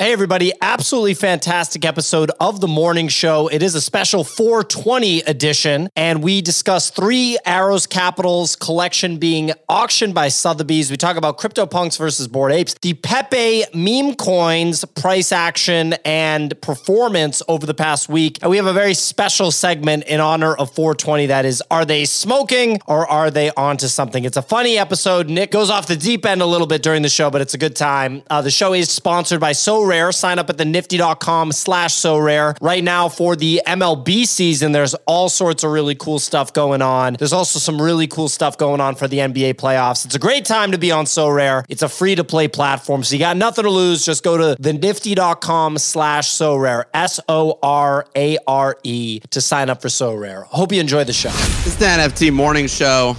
Hey, everybody. Absolutely fantastic episode of the morning show. It is a special 420 edition, and we discuss three Arrows Capitals collection being auctioned by Sotheby's. We talk about CryptoPunks versus Bored Apes, the Pepe meme coins price action and performance over the past week. And we have a very special segment in honor of 420 that is, are they smoking or are they onto something? It's a funny episode. Nick goes off the deep end a little bit during the show, but it's a good time. Uh, the show is sponsored by So Rare. Sign up at the nifty.com slash so rare. Right now for the MLB season, there's all sorts of really cool stuff going on. There's also some really cool stuff going on for the NBA playoffs. It's a great time to be on Sorare. It's a free to play platform. So you got nothing to lose. Just go to the nifty.com slash so rare, S O R A R E, to sign up for Sorare. Hope you enjoy the show. It's the NFT morning show.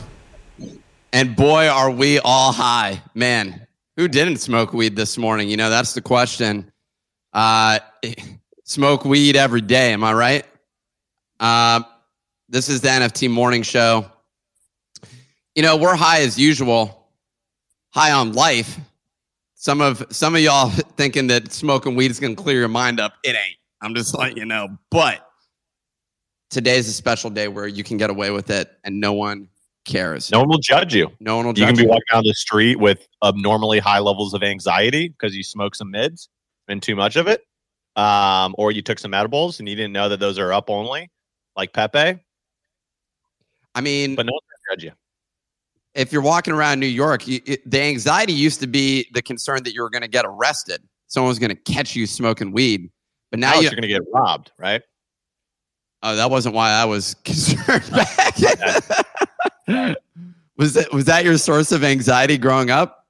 And boy, are we all high. Man, who didn't smoke weed this morning? You know, that's the question. Uh, smoke weed every day. Am I right? Uh, this is the NFT morning show. You know, we're high as usual, high on life. Some of some of y'all thinking that smoking weed is to clear your mind up. It ain't. I'm just letting you know. But today's a special day where you can get away with it and no one cares. No one will judge you. No one will You judge can be walking down the street with abnormally high levels of anxiety because you smoked some mids and too much of it, um, or you took some edibles and you didn't know that those are up only, like Pepe. I mean, But no one's gonna judge you. if you're walking around New York, you, it, the anxiety used to be the concern that you were going to get arrested. Someone was going to catch you smoking weed. But now Now you, you're gonna get robbed, right? oh, that wasn't why I was concerned. back. Was that was that your source of anxiety growing up?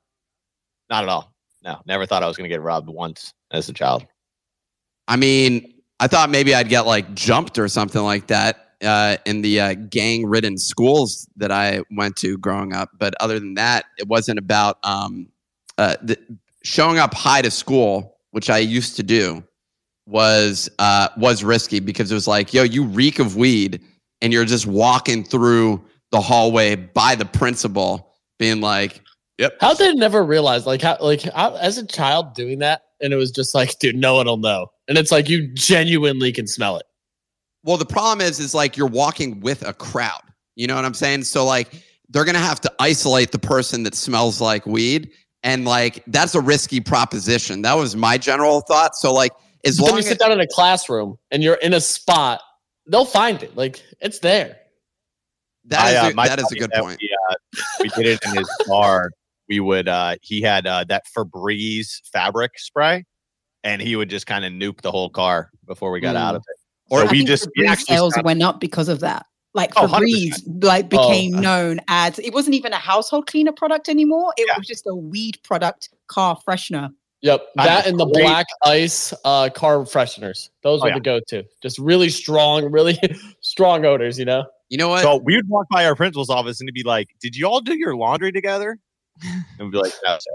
Not at all. No, never thought I was gonna get robbed once as a child. I mean, I thought maybe I'd get like jumped or something like that uh, in the uh, gang-ridden schools that I went to growing up. But other than that, it wasn't about um, uh, the, showing up high to school, which I used to do, was uh, was risky because it was like, yo, you reek of weed, and you're just walking through the hallway by the principal, being like, "Yep, How did I never realize, like, how, like, how, as a child doing that, and it was just like, dude, no one will know, and it's like you genuinely can smell it. Well, the problem is, is like you're walking with a crowd. You know what I'm saying? So like they're gonna have to isolate the person that smells like weed, and like that's a risky proposition. That was my general thought. So like as But then long you as you sit down in a classroom and you're in a spot, they'll find it. Like it's there. That I, is uh, a, my that is a good point. We, uh, we did it in his car. We would. Uh, he had uh, that Febreze fabric spray, and he would just kind of nuke the whole car before we got Mm. out of it. Or So we think just we Febreze actually sales stopped- went up because of that. Like Oh, Febreze, like became Oh. known as it wasn't even a household cleaner product anymore. It Yeah. was just a weed product, car freshener. Yep, that and the black ice uh, car fresheners. Those Oh, are yeah. the go-to. Just really strong, really strong odors. You know. You know what? So we would walk by our principal's office and he'd be like, "Did you all do your laundry together?" And we'd be like, "No, sir.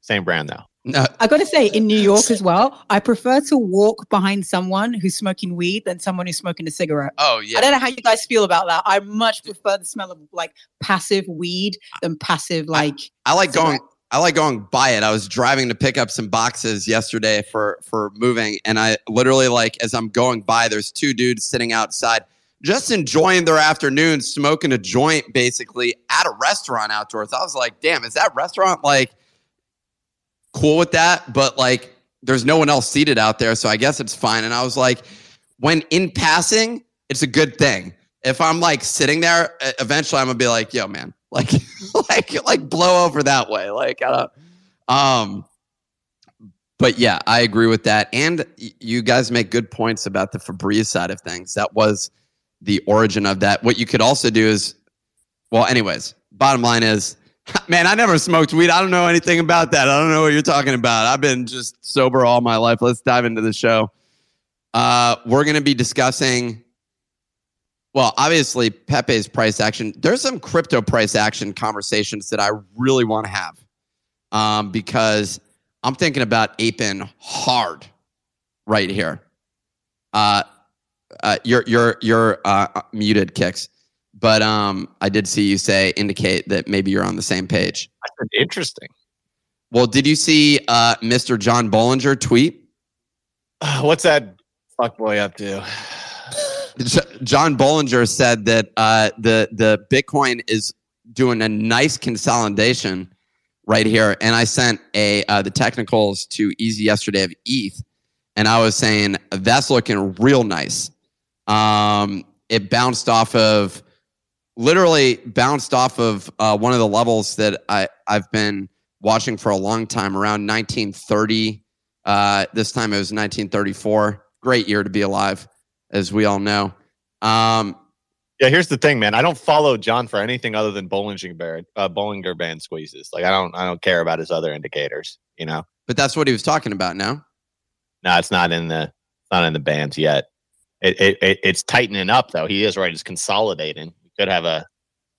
Same brand though." no, I got to say, in New York as well, I prefer to walk behind someone who's smoking weed than someone who's smoking a cigarette. oh yeah. I don't know how you guys feel about that. I much prefer the smell of like passive weed than passive like. I like cigarette. going. I like going by it. I was driving to pick up some boxes yesterday for for moving, and I literally like as I'm going by, there's two dudes sitting outside, just enjoying their afternoon, smoking a joint, basically at a restaurant outdoors. I was like, damn, is that restaurant like cool with that? But like, there's no one else seated out there, so I guess it's fine. And I was like, when in passing, it's a good thing. If I'm like sitting there, eventually I'm gonna be like, yo, man, like, like, like blow over that way. Like, I don't, um, but yeah, I agree with that. And you guys make good points about the Febreze side of things. That was the origin of that. What you could also do is, well, anyways, bottom line is, man, I never smoked weed. I don't know anything about that. I don't know what you're talking about. I've been just sober all my life. Let's dive into the show. Uh, we're going to be discussing well, obviously Pepe's price action. There's some crypto price action conversations that I really want to have um, because I'm thinking about aping hard right here. Uh, uh, you're you're you're uh, muted, kicks, but um, I did see you say indicate that maybe you're on the same page. Interesting. Well, did you see uh, Mr. John Bollinger tweet? What's that fuck boy up to? John Bollinger said that uh, the the Bitcoin is doing a nice consolidation right here, and I sent a uh, the technicals to Easy yesterday of ETH, and I was saying that's looking real nice. Um, it bounced off of literally bounced off of uh, one of the levels that I I've been watching for a long time, around 1930. Uh, this time it was 1934. Great year to be alive, as we all know. Um, Yeah, here's the thing, man. I don't follow John for anything other than Bollinger Band, uh, Bollinger Band squeezes. Like I don't, I don't care about his other indicators. You know, but that's what he was talking about now. no, it's not in the, not in the bands yet. It, it, it it's tightening up though. He is right. It's consolidating. We could have a,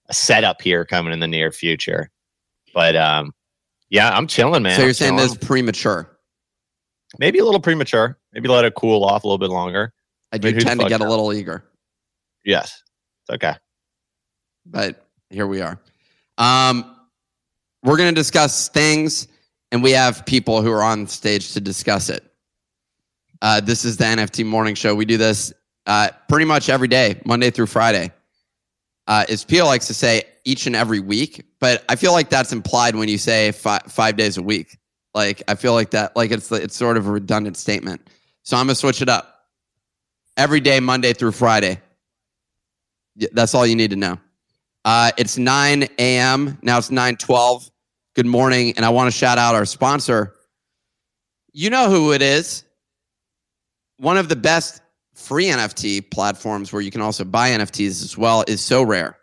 a setup here coming in the near future, but um, yeah, I'm chilling, man. so you're I'm saying chilling. this premature. maybe a little premature. Maybe let it cool off a little bit longer. I do tend to get a little eager, Yes, it's okay. but here we are. Um, we're going to discuss things, and we have people who are on stage to discuss it. Uh, this is the NFT Morning Show. We do this uh, pretty much every day, Monday through Friday. Uh, as Pio likes to say, each and every week, but I feel like that's implied when you say fi- five days a week. Like I feel like that, like it's it's sort of a redundant statement. So I'm gonna switch it up. Every day, Monday through Friday. That's all you need to know. Uh, it's 9 a.m. Now it's 9:12. Good morning, and I want to shout out our sponsor. You know who it is. One of the best free NFT platforms where you can also buy NFTs as well is Sorare.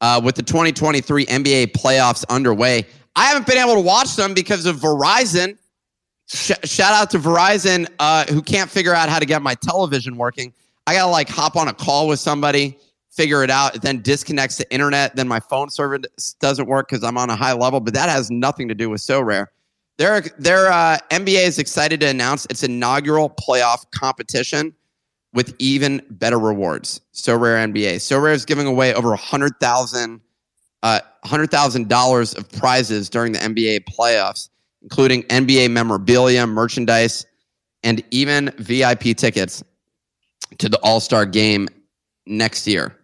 Uh, with the 2023 NBA playoffs underway, I haven't been able to watch them because of Verizon. Sh- shout out to Verizon, uh, who can't figure out how to get my television working. I gotta like hop on a call with somebody, figure it out, then disconnects the internet. Then my phone service doesn't work because I'm on a high level. But that has nothing to do with Sorare. Their their uh, NBA is excited to announce its inaugural playoff competition with even better rewards. Sorare NBA. Sorare is giving away over a hundred thousand uh, hundred thousand dollars of prizes during the NBA playoffs, including NBA memorabilia, merchandise, and even VIP tickets to the All Star game next year.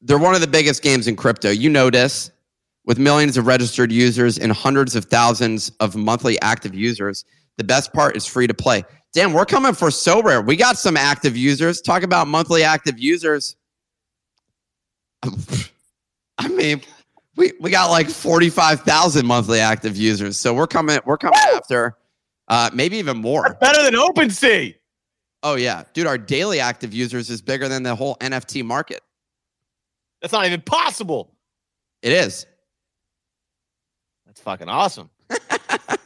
They're one of the biggest games in crypto. You know this. With millions of registered users and hundreds of thousands of monthly active users, the best part is free to play. Damn, we're coming for so rare. We got some active users. Talk about monthly active users. I mean, we, we got like 45,000 monthly active users. So we're coming, we're coming after uh, maybe even more. Better than OpenSea. Oh yeah, dude, our daily active users is bigger than the whole NFT market. That's not even possible. It is. That's fucking awesome.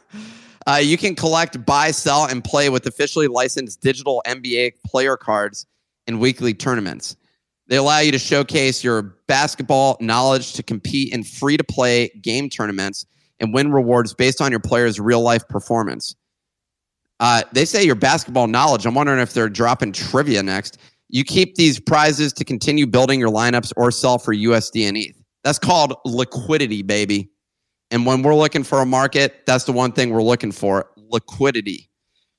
Uh, you can collect, buy, sell, and play with officially licensed digital NBA player cards in weekly tournaments. They allow you to showcase your basketball knowledge to compete in free to play game tournaments and win rewards based on your player's real life performance. Uh, they say your basketball knowledge. I'm wondering if they're dropping trivia next. You keep these prizes to continue building your lineups or sell for USD and ETH. That's called liquidity, baby. And when we're looking for a market, that's the one thing we're looking for liquidity.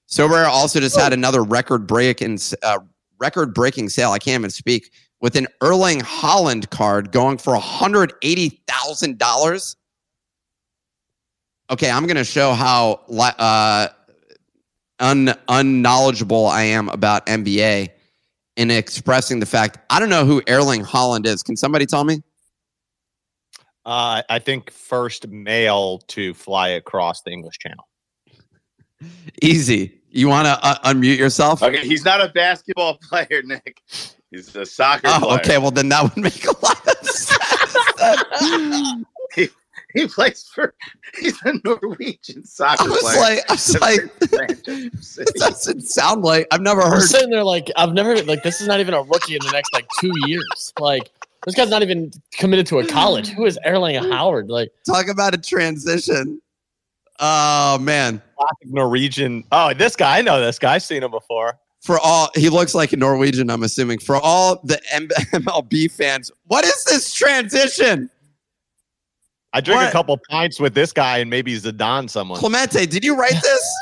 Sorare also just had another record break and uh, record breaking sale. I can't even speak with an Erling Haaland card going for $180,000. Okay, I'm going to show how uh, un- unknowledgeable I am about NBA in expressing the fact I don't know who Erling Haaland is. Can somebody tell me? Uh, I think first male to fly across the English Channel. Easy. You want to uh, unmute yourself? Okay, he's not a basketball player, Nick. He's a soccer Oh, player. okay. Well, then that would make a lot of sense. He plays for. He's a Norwegian soccer I was player. like, I was like, it doesn't sound like I've never I'm heard. sitting there like I've never like this is not even a rookie in the next like two years. Like this guy's not even committed to a college. Who is Erling Howard? Like Talk about a transition. Oh man. Classic Norwegian. Oh, this guy. I know this guy. I've seen him before. For all he looks like a Norwegian, I'm assuming. For all the M- MLB fans, what is this transition? I drink What? a couple pints with this guy and maybe Zidane someone. Clemente, did you write this?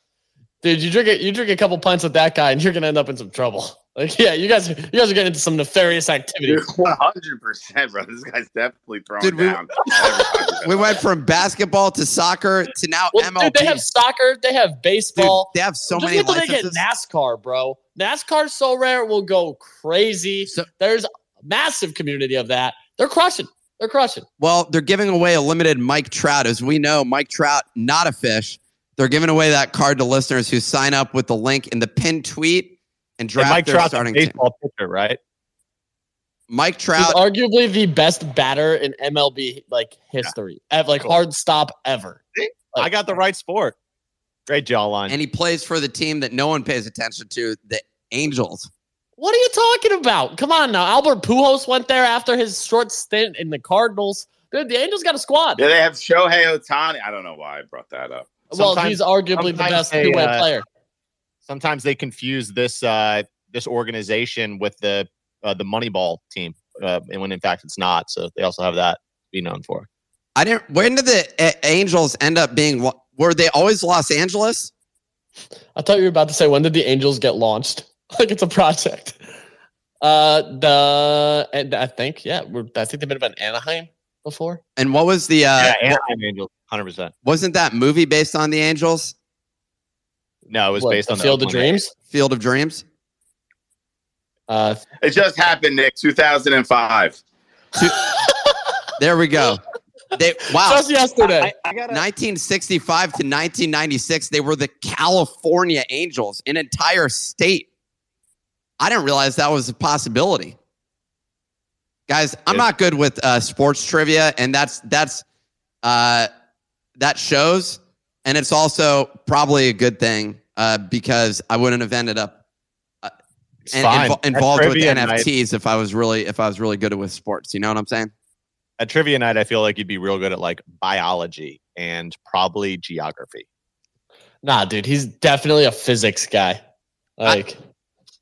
Dude, you drink it. You drink a couple pints with that guy, and you're gonna end up in some trouble. Like, yeah, you guys, you guys are getting into some nefarious activity. One hundred percent, bro. This guy's definitely throwing Dude, we- down. every we went from basketball to soccer to now Well, MLB. dude, they have soccer, they have Dude, baseball. they have so Just many wait till they get licenses. NASCAR, bro. NASCAR so rare will go crazy. So- There's a massive community of that. They're crushing. They're crushing. Well, they're giving away a limited Mike Trout. As we know, Mike Trout, not a fish. They're giving away that card to listeners who sign up with the link in the pinned tweet and And Mike their Trout's a starting team. baseball pitcher, right? Mike He's Trout, arguably the best batter in MLB like history. Ev- like Cool. hard stop ever. I got the right sport. Great jawline. and he plays for the team that no one pays attention to, the Angels. What are you talking about? Come on now. Albert Pujols went there after his short stint in the Cardinals. Dude, the Angels got a squad. Yeah, they have Shohei Ohtani. I don't know why I brought that up. well, Sometimes- he's arguably the best two-way uh, player. Sometimes they confuse this uh, this organization with the uh, the Moneyball team, uh, and when in fact it's not. So they also have that to be known for. I didn't. When did the A- Angels end up being? lo- Were they always Los Angeles? I thought you were about to say when did the Angels get launched? like it's a project. Uh, the and I think yeah, we're, I think they've been about Anaheim before. And what was the? Uh, yeah, Anaheim Angels, hundred percent. Wasn't that movie based on the Angels? No, it was What, based on the Field of Oakland A's. Dreams. Field of Dreams. Uh, It just happened, Nick. 2005. There we go. They wow. just yesterday. I, I gotta, 1965 to 1996, they were the California Angels, an entire state. I didn't realize that was a possibility. Guys, I'm Yeah. not good with uh, sports trivia, and that's that's uh, that shows, and it's also probably a good thing uh, because I wouldn't have ended up uh, it's in- invo- involved with trivia night- NFTs if I was really if I was really good with sports. You know what I'm saying? at trivia night, I feel like you'd be real good at like biology and probably geography. nah, dude, he's definitely a physics guy. Like,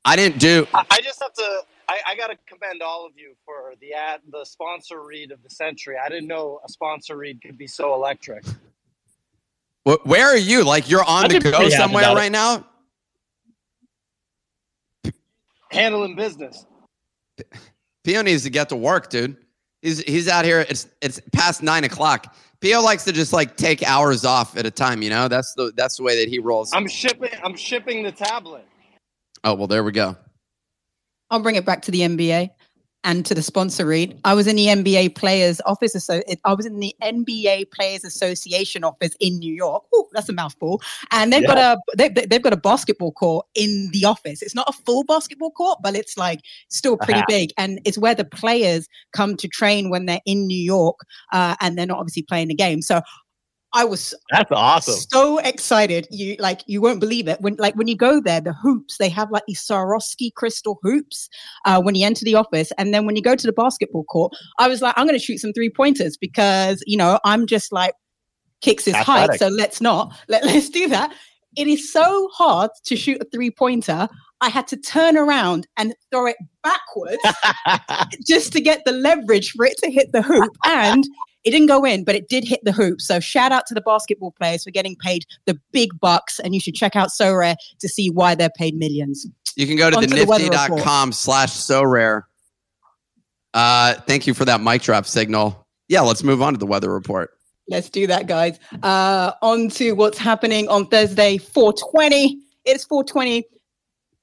I didn't do. I, I just have to. I, I got to commend all of you for the ad, the sponsor read of the century. I didn't know a sponsor read could be so electric. Wh- Where are you? Like you're on I'd the go somewhere about it. right now? Handling business. Pio needs to get to work, dude. He's he's out here. It's it's past nine o'clock. Pio likes to just like take hours off at a time. You know, that's the that's the way that he rolls. I'm shipping. I'm shipping the tablet. oh well, there we go. I'll bring it back to the NBA and to the sponsor read. I was in the NBA Players Office. So I was in the NBA Players Association office in New York. Ooh, that's a mouthful. And they've got a they, they- they've got a basketball court in the office. It's not a full basketball court, but it's like still pretty Uh-huh. big. And it's where the players come to train when they're in New York, uh, and they're not obviously playing the game. So. I was That's awesome. so excited. You like you won't believe it. When like when you go there, the hoops, they have like these Swarovski crystal hoops uh, when you enter the office. And then when you go to the basketball court, I was like, I'm gonna shoot some three pointers because you know, I'm just like kicks his height. So let's not. Let, let's do that. It is so hard to shoot a three pointer. I had to turn around and throw it backwards just to get the leverage for it to hit the hoop. And it didn't go in, but it did hit the hoop. So shout out to the basketball players for getting paid the big bucks. And you should check out Sorare to see why they're paid millions. You can go to the Onto the nifty.com slash so rare. Uh, thank you for that mic drop signal. Yeah, let's move on to the weather report. Let's do that, guys. Uh, on to what's happening on Thursday, 420. It's 420.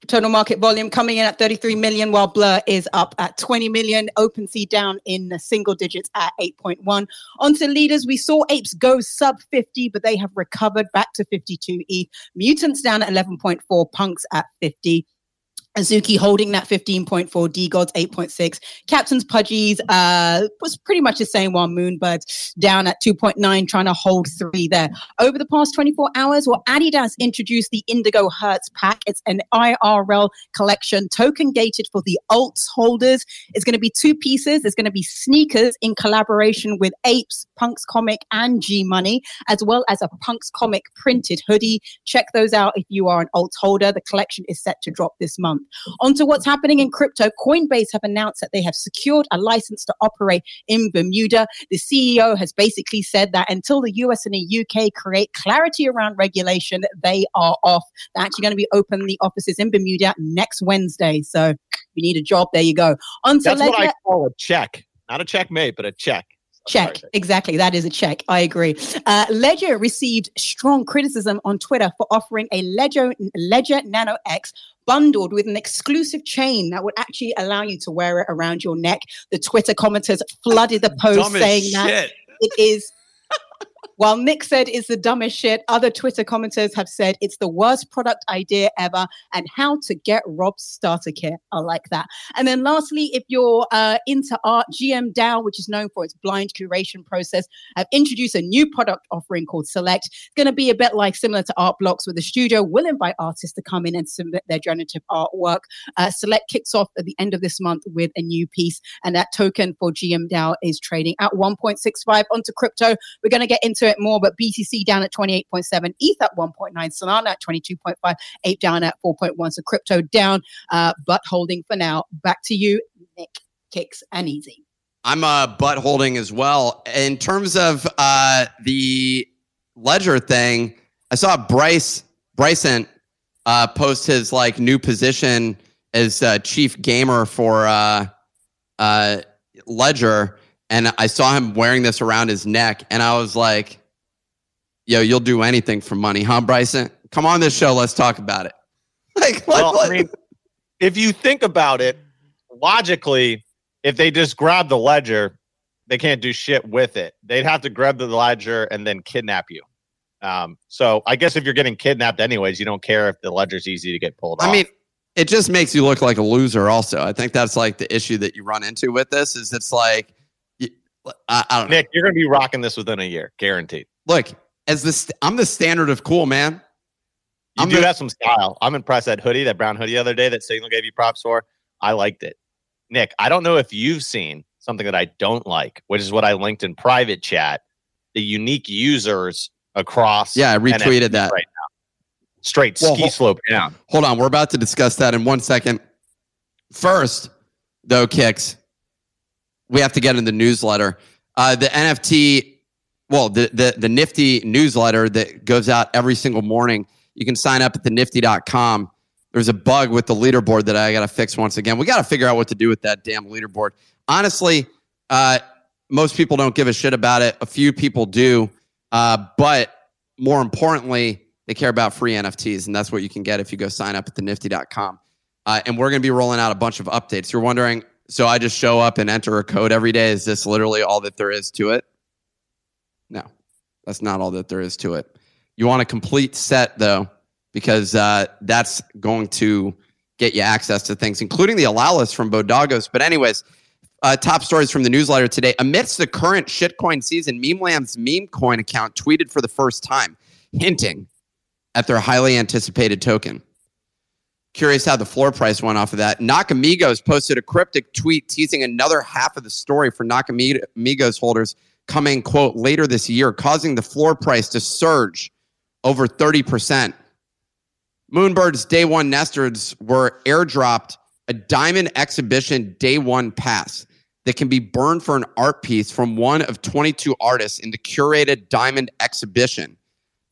Total market volume coming in at 33 million, while Blur is up at 20 million. Open OpenSea down in the single digits at 8.1. On to leaders, we saw Apes go sub 50, but they have recovered back to 52 ETH. Mutants down at 11.4, Punks at 50. Azuki holding that 15.4, DeGods 8.6. Captain's Pudgies uh, was pretty much the same while Moonbirds down at 2.9, trying to hold three there. Over the past 24 hours, well, Adidas introduced the Indigo Herz pack. It's an IRL collection, token gated for the alts holders. It's going to be two pieces. It's going to be sneakers in collaboration with Apes, Punks Comic, and G Money, as well as a Punks Comic printed hoodie. Check those out if you are an alt holder. The collection is set to drop this month. On to what's happening in crypto. Coinbase have announced that they have secured a license to operate in Bermuda. The CEO has basically said that until the US and the UK create clarity around regulation, they are off. They're actually going to be opening the offices in Bermuda next Wednesday. So if you need a job, there you go. On to That's what I call a check, not a checkmate, but a check. Check. Exactly. That is a check. I agree. Uh, Ledger received strong criticism on Twitter for offering a Ledger, Ledger Nano X bundled with an exclusive chain that would actually allow you to wear it around your neck. The Twitter commenters flooded the post Dumb saying that shit. it is. While Nick said it's the dumbest shit, other Twitter commenters have said it's the worst product idea ever and how to get Rob's starter kit. I like that. And then lastly, if you're uh, into art, GM DAO, which is known for its blind curation process, have introduced a new product offering called Select. It's going to be a bit like similar to Art Blocks, where the studio will invite artists to come in and submit their generative artwork. Uh, Select kicks off at the end of this month with a new piece, and that token for GM DAO is trading at 1.65 onto crypto. We're going to get into it more, but BTC down at 28.7, ETH at 1.9, Solana at 22.5, Ape down at 4.1. So crypto down, uh, but holding for now. Back to you, Nick. Kix and easy. I'm uh, butt holding as well. In terms of uh, the ledger thing, I saw Bryce Bryson uh, post his like new position as uh, chief gamer for uh, uh, Ledger, and I saw him wearing this around his neck, and I was like, "Yo, you'll do anything for money, huh, Bryson? Come on this show, let's talk about it." Like, Well, like- I mean, if you think about it logically, if they just grab the ledger, they can't do shit with it. They'd have to grab the ledger and then kidnap you. Um, so I guess if you're getting kidnapped anyways, you don't care if the ledger's easy to get pulled off. I mean, it just makes you look like a loser. Also, I think that's like the issue that you run into with this is it's like, I, I don't know. Nick, you're gonna be rocking this within a year, guaranteed. Look, as this, I'm the standard of cool, man. You I'm do the- have some style. I'm impressed. That hoodie, that brown hoodie the other day that Signal gave you props for, I liked it. Nick, I don't know if you've seen something that I don't like, which is what I linked in private chat. The unique users across Yeah, I retweeted that. right now. Straight Well, ski hol- slope down. Hold on, we're about to discuss that in one second. First, though, Kix, we have to get in the newsletter. Uh, the NFT, well, the, the the Nifty newsletter that goes out every single morning. You can sign up at the nifty.com. There's a bug with the leaderboard that I got to fix once again. We got to figure out what to do with that damn leaderboard. Honestly, uh, most people don't give a shit about it. A few people do. Uh, but more importantly, they care about free NFTs, and that's what you can get if you go sign up at the nifty.com. Uh, and we're going to be rolling out a bunch of updates. You're wondering, so I just show up and enter a code every day? Is this literally all that there is to it? No, that's not all that there is to it. You want a complete set, though, because uh, that's going to get you access to things, including the allow list from Bodagos. But, anyways, uh, top stories from the newsletter today. Amidst the current shitcoin season, Memeland's meme coin account tweeted for the first time, hinting at their highly anticipated token. Curious how the floor price went off of that. Nakamigos posted a cryptic tweet teasing another half of the story for Nakamigos holders coming, quote, later this year, causing the floor price to surge over 30%. Moonbird's day one nesters were airdropped a diamond exhibition day one pass that can be burned for an art piece from one of 22 artists in the curated diamond exhibition.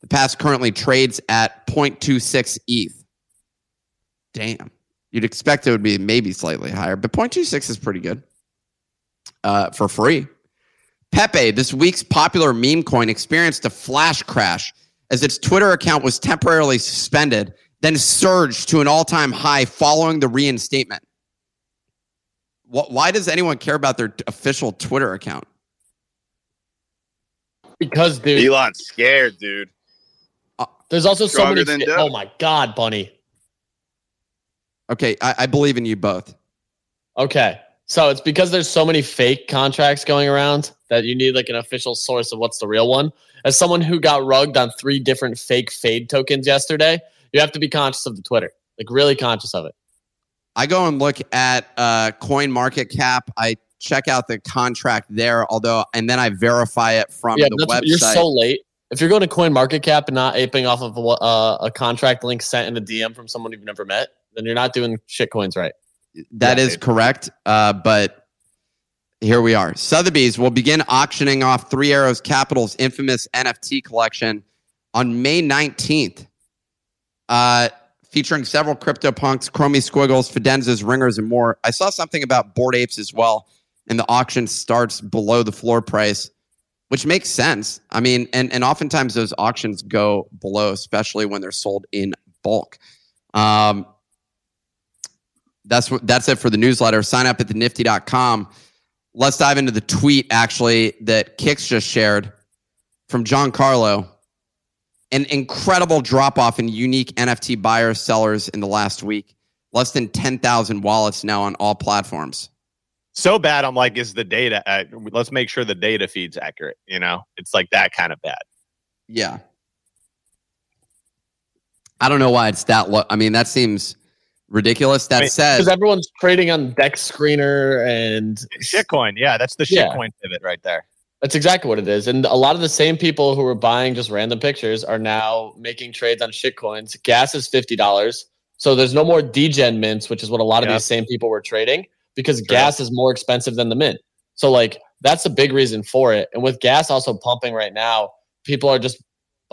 The pass currently trades at 0.26 ETH. Damn. You'd expect it would be maybe slightly higher, but 0.26 is pretty good uh, for free. Pepe, this week's popular meme coin, experienced a flash crash as its Twitter account was temporarily suspended, then surged to an all time high following the reinstatement. Why does anyone care about their official Twitter account? Because dude, Elon's scared, dude. there's also so Stronger many. than fa- oh my god, Bunny. Okay, I, I believe in you both. Okay. So it's because there's so many fake contracts going around that you need like an official source of what's the real one. As someone who got rugged on three different fake fade tokens yesterday, you have to be conscious of the Twitter. Like really conscious of it. I go and look at uh, Coin Market Cap. I check out the contract there, although, and then I verify it from yeah, the that's, website. you're so late. If you're going to Coin Market Cap and not aping off of a, uh, a contract link sent in a DM from someone you've never met, then you're not doing shit coins right. That Yeah, is dude. correct. Uh, but here we are. Sotheby's will begin auctioning off Three Arrows Capital's infamous NFT collection on May 19th, uh, featuring several CryptoPunks, Chromie Squiggles, Fidenzas, Ringers, and more. I saw something about Bored Apes as well, and the auction starts below the floor price, which makes sense. I mean, and, and oftentimes those auctions go below, especially when they're sold in bulk. Um, that's what that's it for the newsletter. Sign up at the nifty.com. Let's dive into the tweet actually that Kix just shared from Giancarlo. An incredible drop off in unique NFT buyers, sellers in the last week. Less than 10,000 wallets now on all platforms. So bad. I'm like, is the data? Uh, let's make sure the data feed's accurate. You know, it's like that kind of bad. Yeah. I don't know why it's that low. I mean, that seems ridiculous. That I mean, said, Because everyone's trading on Dex Screener and Shitcoin. Yeah, that's the Yeah. shitcoin pivot right there. That's exactly what it is. And a lot of the same people who were buying just random pictures are now making trades on shitcoins. Gas is fifty dollars. So there's no more degen mints, which is what a lot of Yep. these same people were trading because gas is more expensive than the mint. So like that's a big reason for it. And with gas also pumping right now, people are just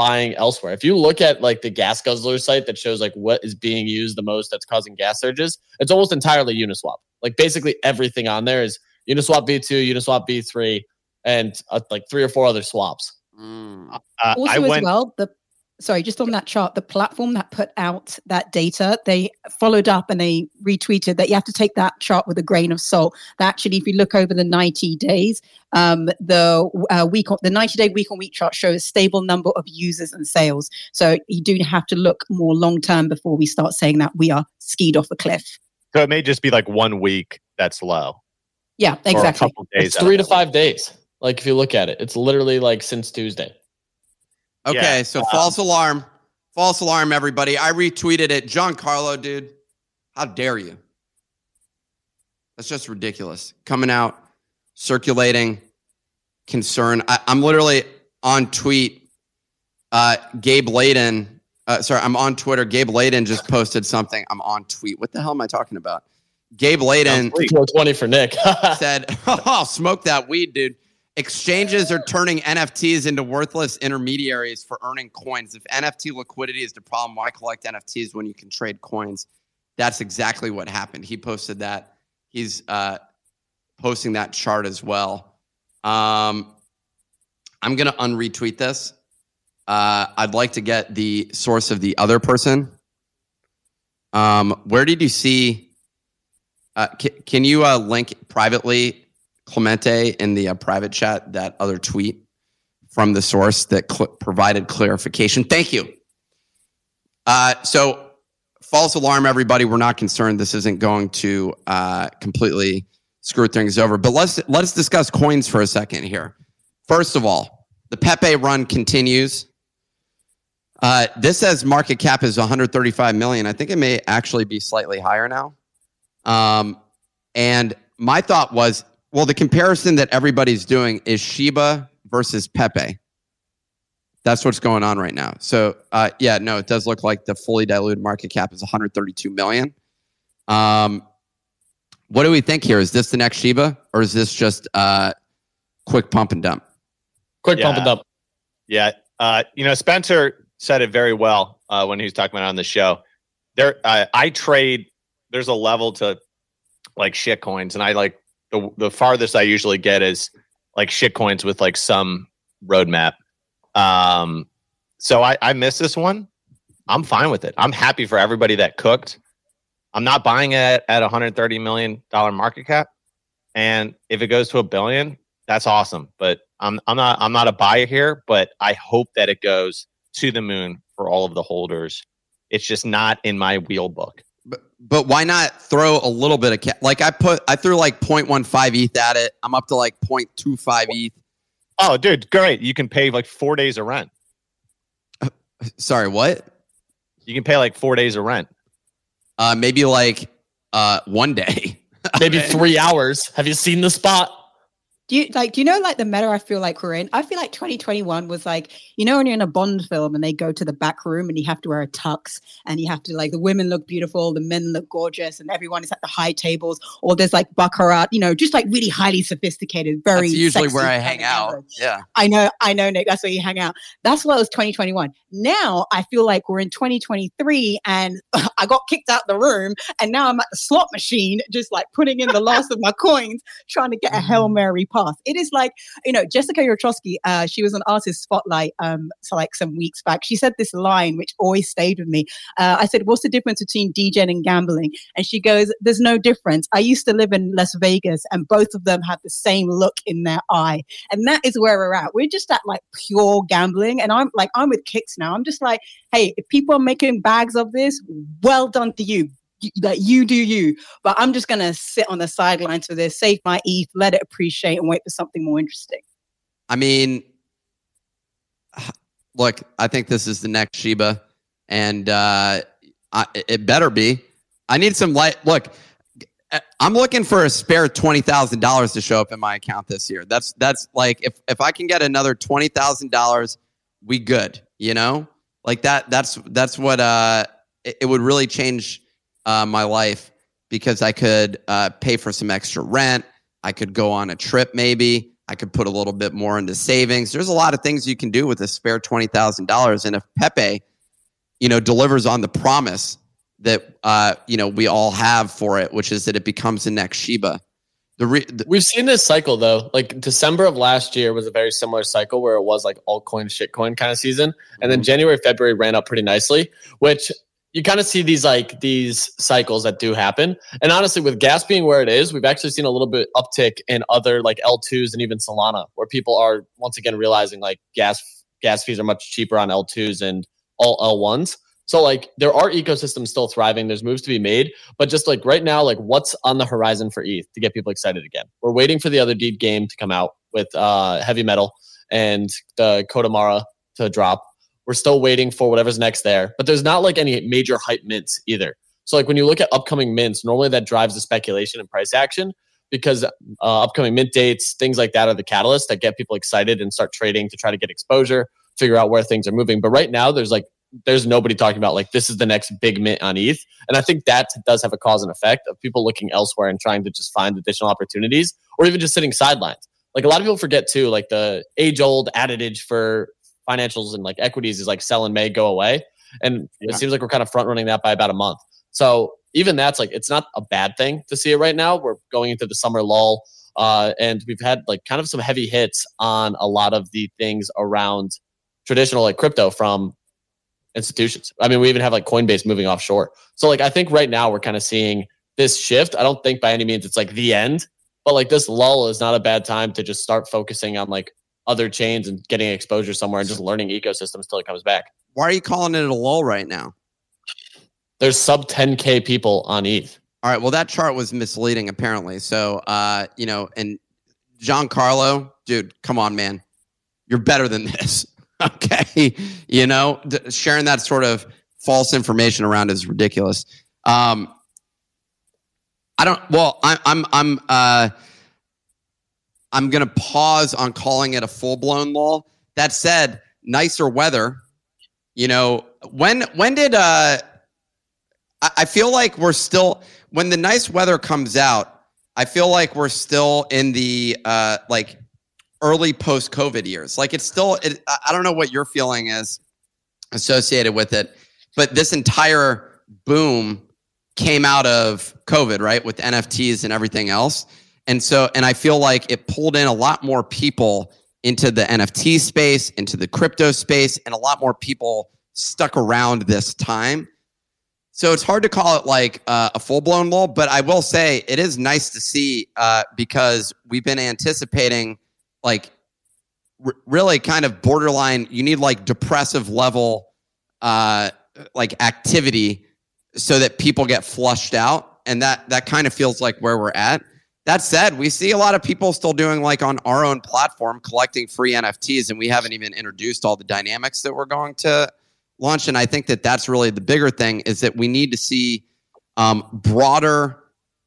buying elsewhere. If you look at like the gas guzzler site that shows like what is being used the most that's causing gas surges, it's almost entirely Uniswap. Like basically everything on there is Uniswap V2, Uniswap V3, and uh, like three or four other swaps. Mm. Uh, I also went. well the sorry just on that chart the platform that put out that data they followed up and they retweeted that you have to take that chart with a grain of salt that actually if you look over the 90 days um, the uh, week on, the 90 day week on week chart shows a stable number of users and sales so you do have to look more long term before we start saying that we are skied off a cliff So it may just be like one week that's low. yeah or a exactly couple days It's three to five days. Like if you look at it, it's literally like since Tuesday. Okay, Yeah, so um, false alarm. False alarm, everybody. I retweeted it. Giancarlo, dude. How dare you? That's just ridiculous. Coming out, circulating concern. I, I'm literally on tweet. Uh, Gabe Leydon, uh, sorry, I'm on Twitter. Gabe Leydon just posted something. I'm on tweet. What the hell am I talking about? Gabe Leydon Sounds sweet. 420 for Nick. said, "Oh, smoke that weed, dude." Exchanges are turning NFTs into worthless intermediaries for earning coins. If NFT liquidity is the problem, why collect NFTs when you can trade coins? That's exactly what happened. He posted that. He's uh, posting that chart as well. Um, I'm gonna unretweet this. Uh, I'd like to get the source of the other person. Um, where did you see? Uh, can, can you uh, link privately, Clemente, in the uh, private chat that other tweet from the source that cl- provided clarification? Thank you. Uh, so, false alarm, everybody. We're not concerned. This isn't going to uh, completely screw things over. But let's let's discuss coins for a second here. First of all, the Pepe run continues. Uh, this says market cap is 135 million. I think it may actually be slightly higher now. Um, and my thought was, well, the comparison that everybody's doing is Shiba versus Pepe. That's what's going on right now. So, uh, yeah, no, it does look like the fully diluted market cap is 132 million. Um, what do we think here? Is this the next Shiba, or is this just uh, quick pump and dump? Quick Yeah. pump and dump. Yeah. Uh, you know, Spencer said it very well uh, when he was talking about it on the show. There, uh, I trade. There's a level to like shit coins, and I like the the farthest I usually get is like shit coins with like some roadmap. Um, so I I miss this one. I'm fine with it. I'm happy for everybody that cooked. I'm not buying it at 130 million dollar market cap, and if it goes to a billion, that's awesome. But I'm I'm not I'm not a buyer here, but I hope that it goes to the moon for all of the holders. It's just not in my wheel book. But, but why not throw a little bit of ca- like I put I threw like 0.15 ETH at it. I'm up to like 0.25 ETH. Oh, dude, great! You can pay like four days of rent. Sorry, what? You can pay like four days of rent. Uh, maybe like uh, one day. Maybe three hours. Have you seen the spot? Do you like? Do you know like the meta? I feel like we're in. I feel like 2021 was like you know when you're in a Bond film and they go to the back room and you have to wear a tux and you have to like the women look beautiful, the men look gorgeous, and everyone is at the high tables or there's like baccarat, you know, just like really highly sophisticated, very. That's usually where I hang out. average. Yeah. I know, I know, Nick. That's where you hang out. That's what was 2021. Now I feel like we're in 2023, and I got kicked out the room, and now I'm at the slot machine, just like putting in the last of my coins, trying to get a hail mm. mary pass. It is like you know, Jessica Yotrowski. Uh, she was on Artist Spotlight, um, like some weeks back. She said this line which always stayed with me. Uh, I said, "What's the difference between DJing and gambling?" And she goes, "There's no difference. I used to live in Las Vegas, and both of them had the same look in their eye." And that is where we're at. We're just at like pure gambling. And I'm like, I'm with Kix now. I'm just like, hey, if people are making bags of this, well done to you. That you do you, but I'm just gonna sit on the sidelines for this, save my ETH, let it appreciate, and wait for something more interesting. I mean, look, I think this is the next Shiba, and uh, I, it better be. I need some light. Look, I'm looking for a spare twenty thousand dollars to show up in my account this year. That's that's like if if I can get another twenty thousand dollars, we good. You know, like that. That's that's what uh, it, it would really change uh, my life because I could uh, pay for some extra rent. I could go on a trip maybe. I could put a little bit more into savings. There's a lot of things you can do with a spare twenty thousand dollars, and if Pepe, you know, delivers on the promise that uh, you know we all have for it, which is that it becomes the next Shiba. The, re- the We've seen this cycle though. Like December of last year was a very similar cycle where it was like altcoin, shitcoin kind of season, and then January, February ran up pretty nicely. Which you kind of see these like these cycles that do happen. And honestly, with gas being where it is, we've actually seen a little bit uptick in other like L2s and even Solana, where people are once again realizing like gas gas fees are much cheaper on L2s and all L1s. So like there are ecosystems still thriving. There's moves to be made, but just like right now, like what's on the horizon for ETH to get people excited again? We're waiting for the Otherdeed game to come out with uh, heavy metal and the Kodamara to drop. We're still waiting for whatever's next there, but there's not like any major hype mints either. So like when you look at upcoming mints, normally that drives the speculation and price action because uh, upcoming mint dates, things like that are the catalyst that get people excited and start trading to try to get exposure, figure out where things are moving. But right now, there's like there's nobody talking about like this is the next big mint on ETH, and I think that does have a cause and effect of people looking elsewhere and trying to just find additional opportunities, or even just sitting sidelines. Like a lot of people forget too, like the age old adage for financials and like equities is like sell in May, go away, and Yeah. it seems like we're kind of front running that by about a month. So even that's like it's not a bad thing to see it right now. We're going into the summer lull, uh, and we've had like kind of some heavy hits on a lot of the things around traditional like crypto from institutions. I mean, we even have like Coinbase moving offshore. So like I think right now we're kind of seeing this shift. I don't think by any means it's like the end, but like this lull is not a bad time to just start focusing on like other chains and getting exposure somewhere and just learning ecosystems till it comes back. why are you calling it a lull right now? There's sub 10k people on ETH. All right. Well, that chart was misleading apparently. So, uh, you know, and Giancarlo, dude, come on, man, you're better than this. Okay, you know, th- sharing that sort of false information around is ridiculous. Um, I don't. Well, I, I'm. I'm. Uh, I'm going to pause on calling it a full blown lull. That said, nicer weather. You know, when when did uh, I, I feel like we're still when the nice weather comes out. I feel like we're still in the uh, like early post COVID years. Like it's still. It, I I don't know what your feeling is associated with it, but this entire boom came out of COVID, right? With NFTs and everything else. And so, and I feel like it pulled in a lot more people into the NFT space, into the crypto space, and a lot more people stuck around this time. So it's hard to call it like uh, a full blown lull, but I will say it is nice to see uh, because we've been anticipating like r- really kind of borderline, you need like depressive level uh, like activity so that people get flushed out. And that that kind of feels like where we're at. That said, we see a lot of people still doing like on our own platform collecting free NFTs, and we haven't even introduced all the dynamics that we're going to launch. And I think that that's really the bigger thing is that we need to see um, broader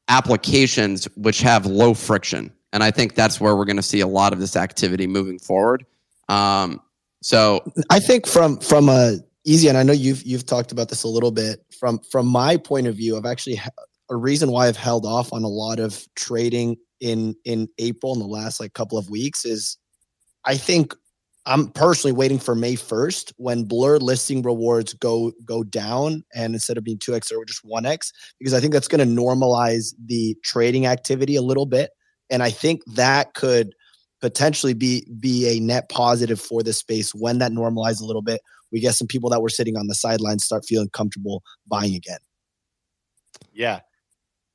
applications which have low friction. and I think that's where we're going to see a lot of this activity moving forward. Um, so I think from from a easy, and I know you've you've talked about this a little bit. From from my point of view, I've actually a reason why I've held off on a lot of trading in in April in the last like couple of weeks is I think I'm personally waiting for May 1st when blur listing rewards go go down and instead of being 2x or just 1x because I think that's going to normalize the trading activity a little bit and I think that could potentially be be a net positive for the space when that normalizes a little bit. We get some people that were sitting on the sidelines start feeling comfortable buying again. Yeah.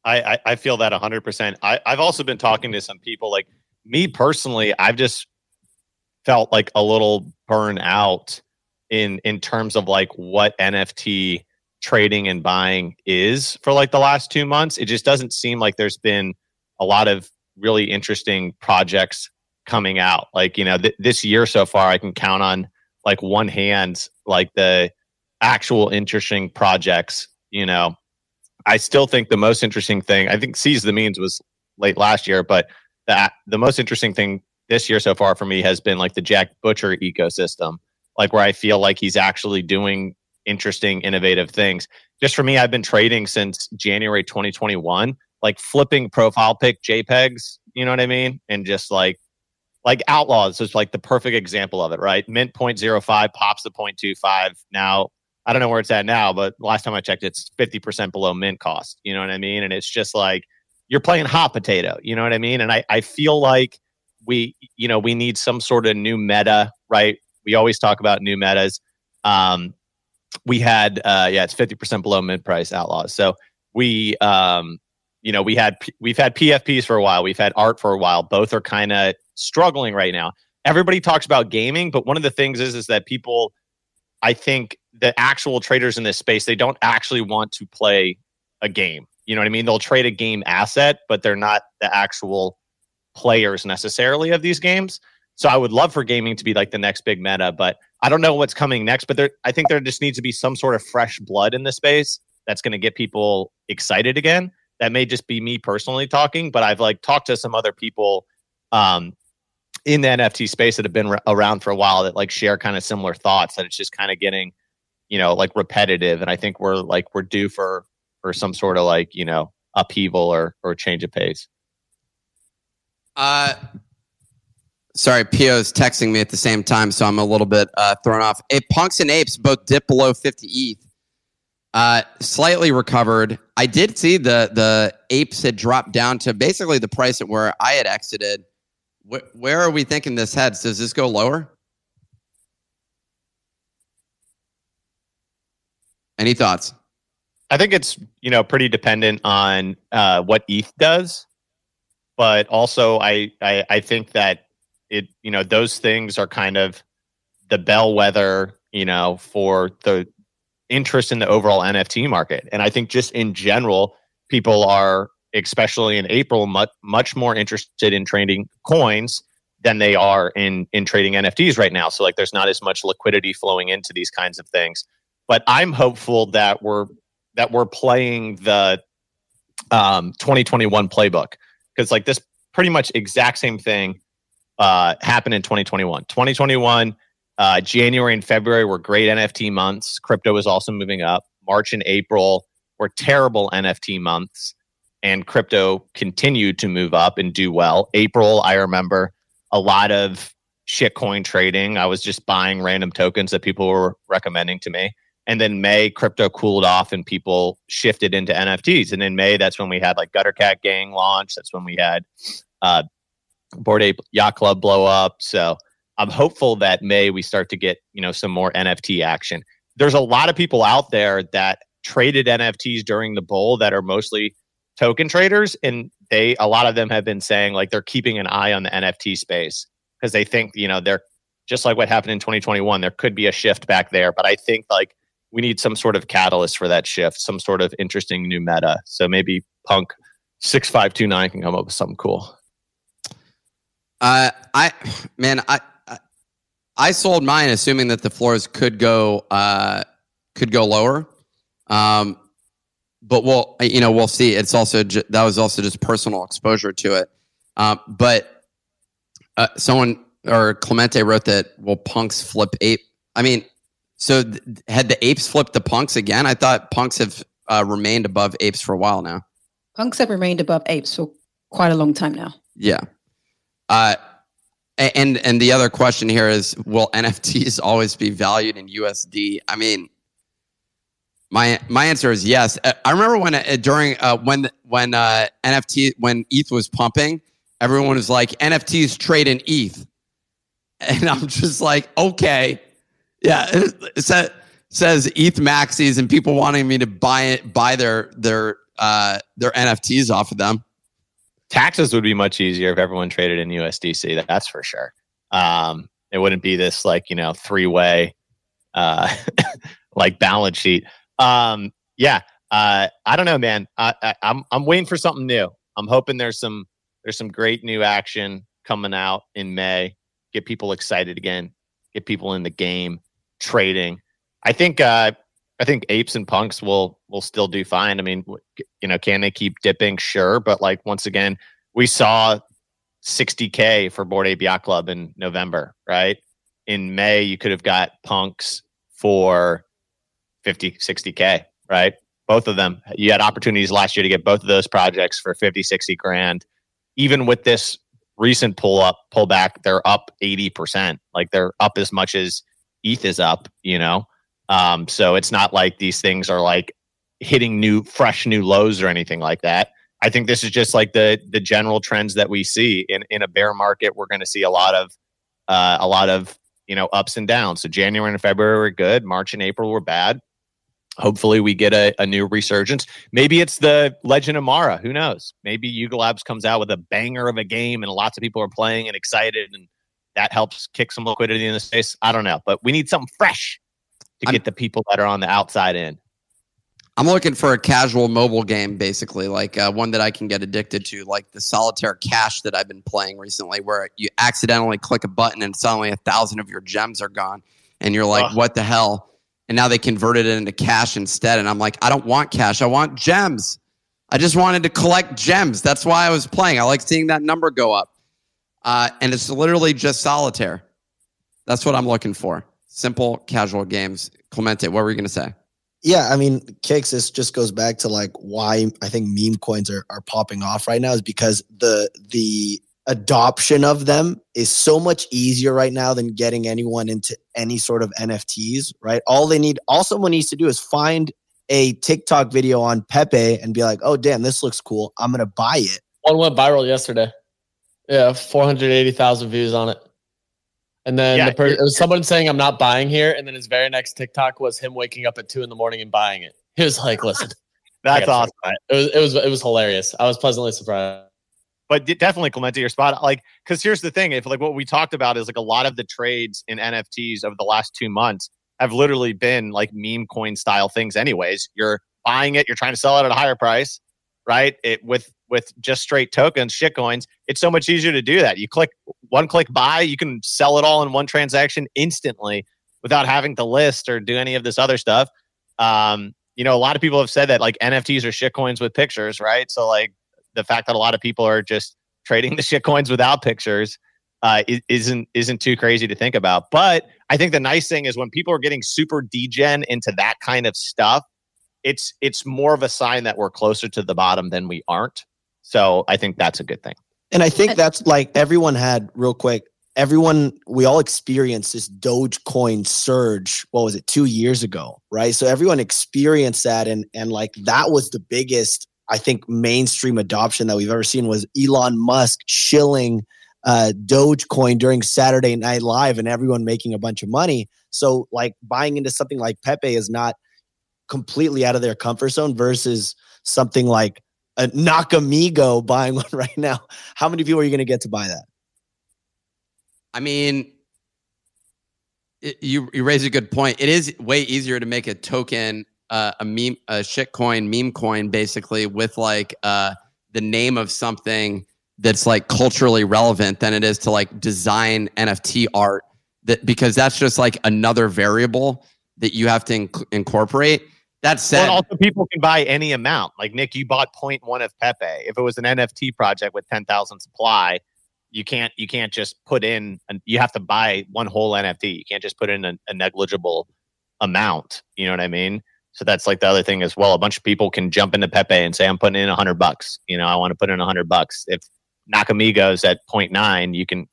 I, I, I feel that 100%. I, I've also been talking to some people like me personally, I've just felt like a little burn out in in terms of like what NFT trading and buying is for like the last 2 months. It just doesn't seem like there's been a lot of really interesting projects coming out. Like, you know, th- this year so far I can count on like one hand like the actual interesting projects, you know. I still think the most interesting thing, I think Seize the Means was late last year, but the the most interesting thing this year so far for me has been like the Jack Butcher ecosystem, like where I feel like he's actually doing interesting, innovative things. Just for me, I've been trading since January 2021, like flipping profile pic JPEGs, you know what I mean? And just like like Outlaws is like the perfect example of it, right? Mint 0.05 pops to 0.25. Now, I don't know where it's at now, but last time I checked, it's 50% below mint cost. You know what I mean? And it's just like you're playing hot potato. You know what I mean? And I, I feel like we, you know, we need some sort of new meta, right? We always talk about new metas. Um, we had, uh, yeah, it's 50% below mint price Outlaws. So we, um, you know, we had, we've had PFPs for a while. We've had art for a while. Both are kind of struggling right now. Everybody talks about gaming, but one of the things is is that people, I think, the actual traders in this space, they don't actually want to play a game. You know what I mean? They'll trade a game asset, but they're not the actual players necessarily of these games. So I would love for gaming to be like the next big meta, but I don't know what's coming next. But there, I think there just needs to be some sort of fresh blood in the space that's going to get people excited again. That may just be me personally talking, but I've like talked to some other people um, in the NFT space that have been around for a while that like share kind of similar thoughts that it's just kind of getting, you know, like repetitive. And I think we're like we're due for for some sort of like you know upheaval or or change of pace. Uh, sorry, Pio's texting me at the same time, so I'm a little bit uh, thrown off. Hey, Punks and Apes both dip below 50 ETH. Uh, slightly recovered. I did see the the apes had dropped down to basically the price at where I had exited where, where are we thinking this heads? Does this go lower? Any thoughts? I think it's you know pretty dependent on uh, what ETH does, but also I, I I think that it you know those things are kind of the bellwether you know for the interest in the overall NFT market, and I think just in general people are especially in April, much much more interested in trading coins than they are in in trading NFTs right now. So like there's not as much liquidity flowing into these kinds of things. But I'm hopeful that we're that we're playing the um, 2021 playbook because like this pretty much exact same thing uh, happened in 2021. 2021 uh, January and February were great NFT months. Crypto was also moving up. March and April were terrible NFT months and crypto continued to move up and do well. April, I remember a lot of shitcoin trading. I was just buying random tokens that people were recommending to me. And then May, crypto cooled off and people shifted into NFTs. And in May, that's when we had like Gutter Cat Gang launch. That's when we had uh, Bored Ape Yacht Club blow up. So I'm hopeful that May we start to get you know some more NFT action. There's a lot of people out there that traded NFTs during the bull that are mostly token traders and they a lot of them have been saying like they're keeping an eye on the NFT space because they think, you know, they're just like what happened in 2021, there could be a shift back there, but I think like we need some sort of catalyst for that shift, some sort of interesting new meta. So maybe Punk 6529 can come up with something cool. Uh, I man, I, I sold mine assuming that the floors could go uh, could go lower. Um, but we'll you know we'll see. It's also ju- that was also just personal exposure to it. Uh, but uh, someone or Clemente wrote that will punks flip ape. I mean, so th- had the apes flipped the punks again? I thought punks have uh, remained above apes for a while now. Punks have remained above apes for quite a long time now. Yeah. Uh, and and the other question here is, will NFTs always be valued in USD? I mean, my my answer is yes. Uh, I remember when uh, during uh, when when uh, NFT when ETH was pumping, everyone was like NFTs trade in ETH, and I'm just like, okay, yeah. It sa- says ETH maxis and people wanting me to buy it, buy their their uh, their NFTs off of them. taxes would be much easier if everyone traded in USDC. That's for sure. Um, it wouldn't be this like you know three way uh, like balance sheet. Um, yeah, uh, I don't know, man. I, I, I'm I'm waiting for something new. I'm hoping there's some there's some great new action coming out in May. Get people excited again. Get people in the game trading. I think uh, I think apes and punks will will still do fine. I mean, you know, can they keep dipping? Sure, but like once again, we saw 60k for Bored Ape Yacht Club in November, right? In May, you could have got punks for 50, 60k, right? Both of them. You had opportunities last year to get both of those projects for 50, 60 grand. Even with this recent pull up, pullback, they're up 80%. Like they're up as much as ETH is up, you know? Um, so it's not like these things are like hitting new, fresh new lows or anything like that. I think this is just like the the general trends that we see in in a bear market. We're going to see a lot of uh, a lot of you know ups and downs. So January and February were good. March and April were bad. Hopefully, we get a, a new resurgence. Maybe it's the Legend of Mara. Who knows? Maybe Yuga Labs comes out with a banger of a game, and lots of people are playing and excited, and that helps kick some liquidity in the space. I don't know, but we need something fresh to I'm- get the people that are on the outside in. I'm looking for a casual mobile game, basically, like uh, one that I can get addicted to, like the solitaire cash that I've been playing recently, where you accidentally click a button and suddenly a thousand of your gems are gone, and you're like, Ugh. "What the hell?" And now they converted it into cash instead, and I'm like, "I don't want cash. I want gems. I just wanted to collect gems. That's why I was playing. I like seeing that number go up, uh, and it's literally just solitaire. That's what I'm looking for. Simple, casual games. Clemente, what were you going to say? Yeah, I mean, Kix. This just goes back to like why I think meme coins are, are popping off right now is because the the adoption of them is so much easier right now than getting anyone into any sort of NFTs. Right, all they need, all someone needs to do is find a TikTok video on Pepe and be like, "Oh, damn, this looks cool. I'm gonna buy it." One went viral yesterday. Yeah, 480,000 views on it. And then Yeah, the per- it was someone saying, I'm not buying here. And then his very next TikTok was him waking up at two in the morning and buying it. He was like, listen, That's awesome. check it was, it was, it was hilarious. I was pleasantly surprised. but definitely Clemente, your spot. Like, because here's the thing: if like what we talked about is like a lot of the trades in NFTs over the last two months have literally been like meme coin style things. Anyways, you're buying it, you're trying to sell it at a higher price, right? It with with just straight tokens, shit coins. It's so much easier to do that. You click one click buy, you can sell it all in one transaction instantly without having to list or do any of this other stuff. Um, you know, a lot of people have said that like NFTs are shit coins with pictures, right? So like the fact that a lot of people are just trading the shit coins without pictures uh, isn't isn't too crazy to think about. But I think the nice thing is when people are getting super degen into that kind of stuff, it's it's more of a sign that we're closer to the bottom than we aren't. So I think that's a good thing. And I think that's like everyone had real quick. Everyone, we all experienced this Dogecoin surge. What was it, two years ago, right? So everyone experienced that, and and like that was the biggest, I think, mainstream adoption that we've ever seen was Elon Musk shilling uh, Dogecoin during Saturday Night Live, and everyone making a bunch of money. So like buying into something like Pepe is not completely out of their comfort zone versus something like a Nakamigo buying one right now. How many people are you going to get to buy that? I mean, it, you you raise a good point. It is way easier to make a token, uh, a meme, a shit coin, meme coin, basically with like uh, the name of something that's like culturally relevant than it is to like design NFT art. That because that's just like another variable that you have to inc- incorporate. That Well, said, and also people can buy any amount. Like Nick, you bought 0.1 of Pepe. If it was an NFT project with 10,000 supply, you can't you can't just put in an, you have to buy one whole NFT. You can't just put in a, a negligible amount. You know what I mean? So that's like the other thing as well. A bunch of people can jump into Pepe and say, "I'm putting in a hundred bucks." You know, I want to put in a hundred bucks. If Nakamigos at 0.9, you can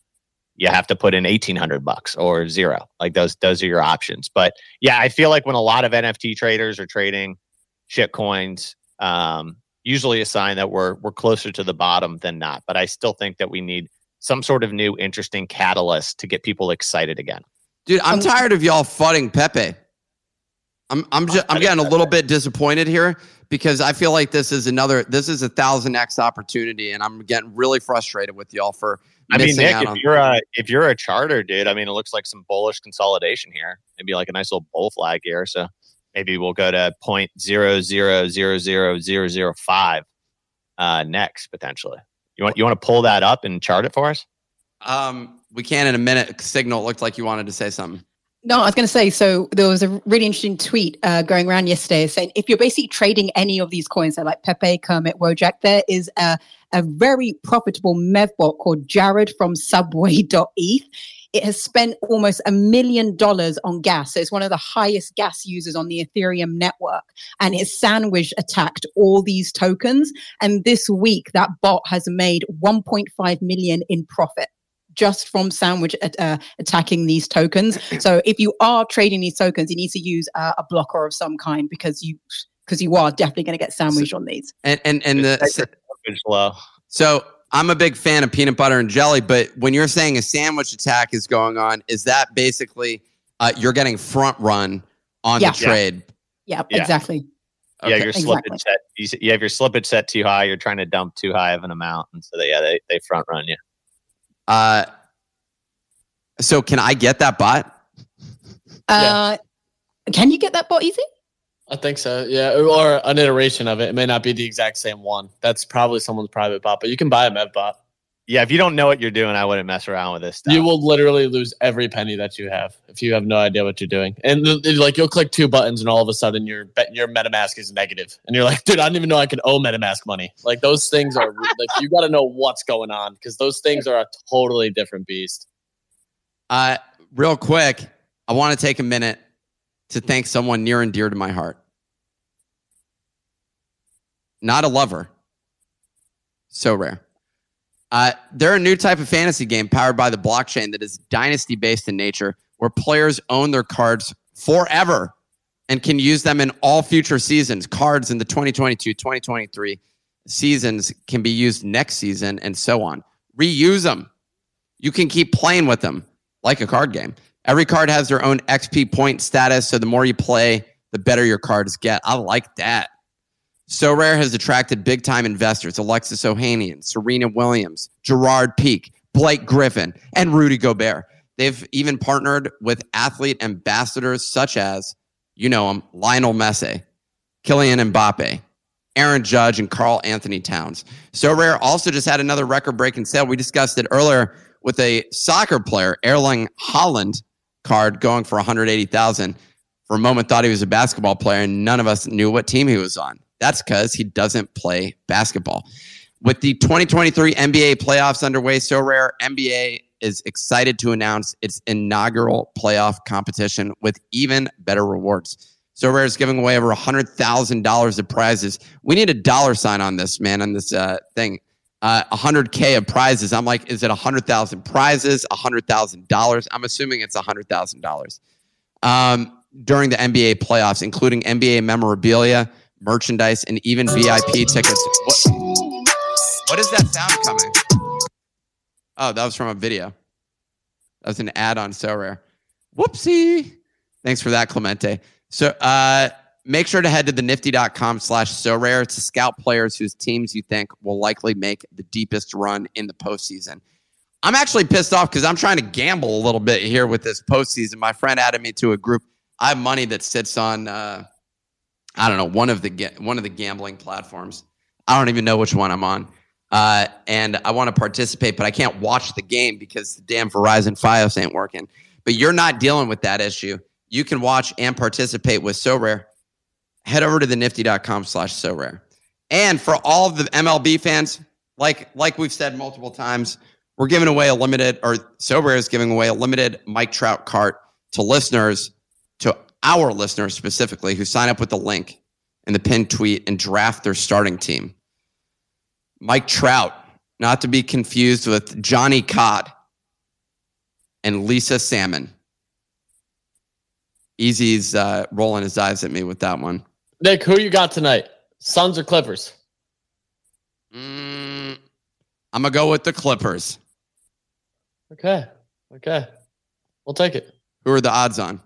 you have to put in 1800 bucks or zero. Like those those are your options. But yeah, I feel like when a lot of NFT traders are trading shit coins, um, usually a sign that we're we're closer to the bottom than not. But I still think that we need some sort of new interesting catalyst to get people excited again. dude, I'm tired of y'all fudding Pepe. I'm I'm just I'm getting a little bit disappointed here because I feel like this is another this is a thousand x opportunity, and I'm getting really frustrated with y'all for I mean, Nick, if you're a if you're a charter dude, I mean, it looks like some bullish consolidation here. Maybe like a nice little bull flag here. So maybe we'll go to point zero zero zero zero zero zero five uh, next potentially. You want you want to pull that up and chart it for us? Um, we can in a minute. Signal it looked like you wanted to say something. No, I was going to say. So there was a really interesting tweet uh, going around yesterday saying if you're basically trading any of these coins, so like Pepe, Kermit, Wojak, there is a, a very profitable mevbot called Jared from Subway.eth. It has spent almost a million dollars on gas. So it's one of the highest gas users on the Ethereum network. And it sandwich attacked all these tokens. And this week, that bot has made 1.5 million in profit just from sandwich at, uh, attacking these tokens. So if you are trading these tokens, you need to use uh, a blocker of some kind because you because you are definitely going to get sandwiched on these. And and and the It's low. So I'm a big fan of peanut butter and jelly, but when you're saying a sandwich attack is going on, is that basically uh, you're getting front run on Yeah. the trade? Yeah, Yeah. exactly. Yeah, Okay. your Exactly. slippage set. You, you have your slippage set too high. You're trying to dump too high of an amount, and so they, yeah, they they front run you. Uh, so can I get that bot? Uh, can you get that bot easy? I think so. Yeah, or an iteration of it. It may not be the exact same one. That's probably someone's private bot, but you can buy a Mev bot. Yeah, if you don't know what you're doing, I wouldn't mess around with this stuff. You will literally lose every penny that you have if you have no idea what you're doing. And th- th- like you'll click two buttons, and all of a sudden your bet your MetaMask is negative, and you're like, dude, I didn't even know I could owe MetaMask money. Like those things are like you got to know what's going on because those things are a totally different beast. Uh, real quick, I want to take a minute to thank someone near and dear to my heart. Not a lover. Sorare. Uh, they're a new type of fantasy game powered by the blockchain that is dynasty based in nature, where players own their cards forever and can use them in all future seasons. Cards in the 2022 2023 seasons can be used next season and so on. Reuse them. You can keep playing with them like a card game. Every card has their own XP point status, so the more you play, the better your cards get. I like that. Sorare has attracted big time investors Alexis Ohanian, Serena Williams, Gerard Piqué, Blake Griffin, and Rudy Gobert. They've even partnered with athlete ambassadors such as, you know them, Lionel Messi, Kylian Mbappe, Aaron Judge, and Karl-Anthony Towns. Sorare also just had another record breaking sale. We discussed it earlier with a soccer player, Erling Haaland card going for 180,000. For a moment thought he was a basketball player and none of us knew what team he was on. That's cuz he doesn't play basketball. With the 2023 NBA playoffs underway, Sorare NBA is excited to announce its inaugural playoff competition with even better rewards. Sorare is giving away over $100,000 of prizes. We need a dollar sign on this, man, on this uh, thing. Uh, 100K of prizes. I'm like, is it 100,000 prizes, $100,000? I'm assuming it's $100,000 um, during the NBA playoffs, including NBA memorabilia, merchandise, and even VIP tickets. What, what is that sound coming? Oh, that was from a video. That was an ad on Sorare. Whoopsie. Thanks for that, Clemente. So uh, make sure to head to the nifty.com slash sorare to scout players whose teams you think will likely make the deepest run in the postseason. I'm actually pissed off because I'm trying to gamble a little bit here with this postseason. My friend added me to a group. I have money that sits on uh, I don't know one of the one of the gambling platforms. I don't even know which one I'm on. Uh, and I want to participate, but I can't watch the game because the damn Verizon FiOS ain't working. But you're not dealing with that issue. You can watch and participate with Sorare. head over to the nifty.com slash sorare. And for all of the MLB fans, like like we've said multiple times, we're giving away a limited, or Sorare is giving away a limited Mike Trout cart to listeners, to our listeners specifically, who sign up with the link in the pinned tweet and draft their starting team. Mike Trout, not to be confused with Johnny Cod and Lisa Salmon. Easy's uh, rolling his eyes at me with that one. Nick, who you got tonight? Suns or Clippers? Mm, I'm gonna go with the Clippers. Okay. Okay. We'll take it. Who are the odds on?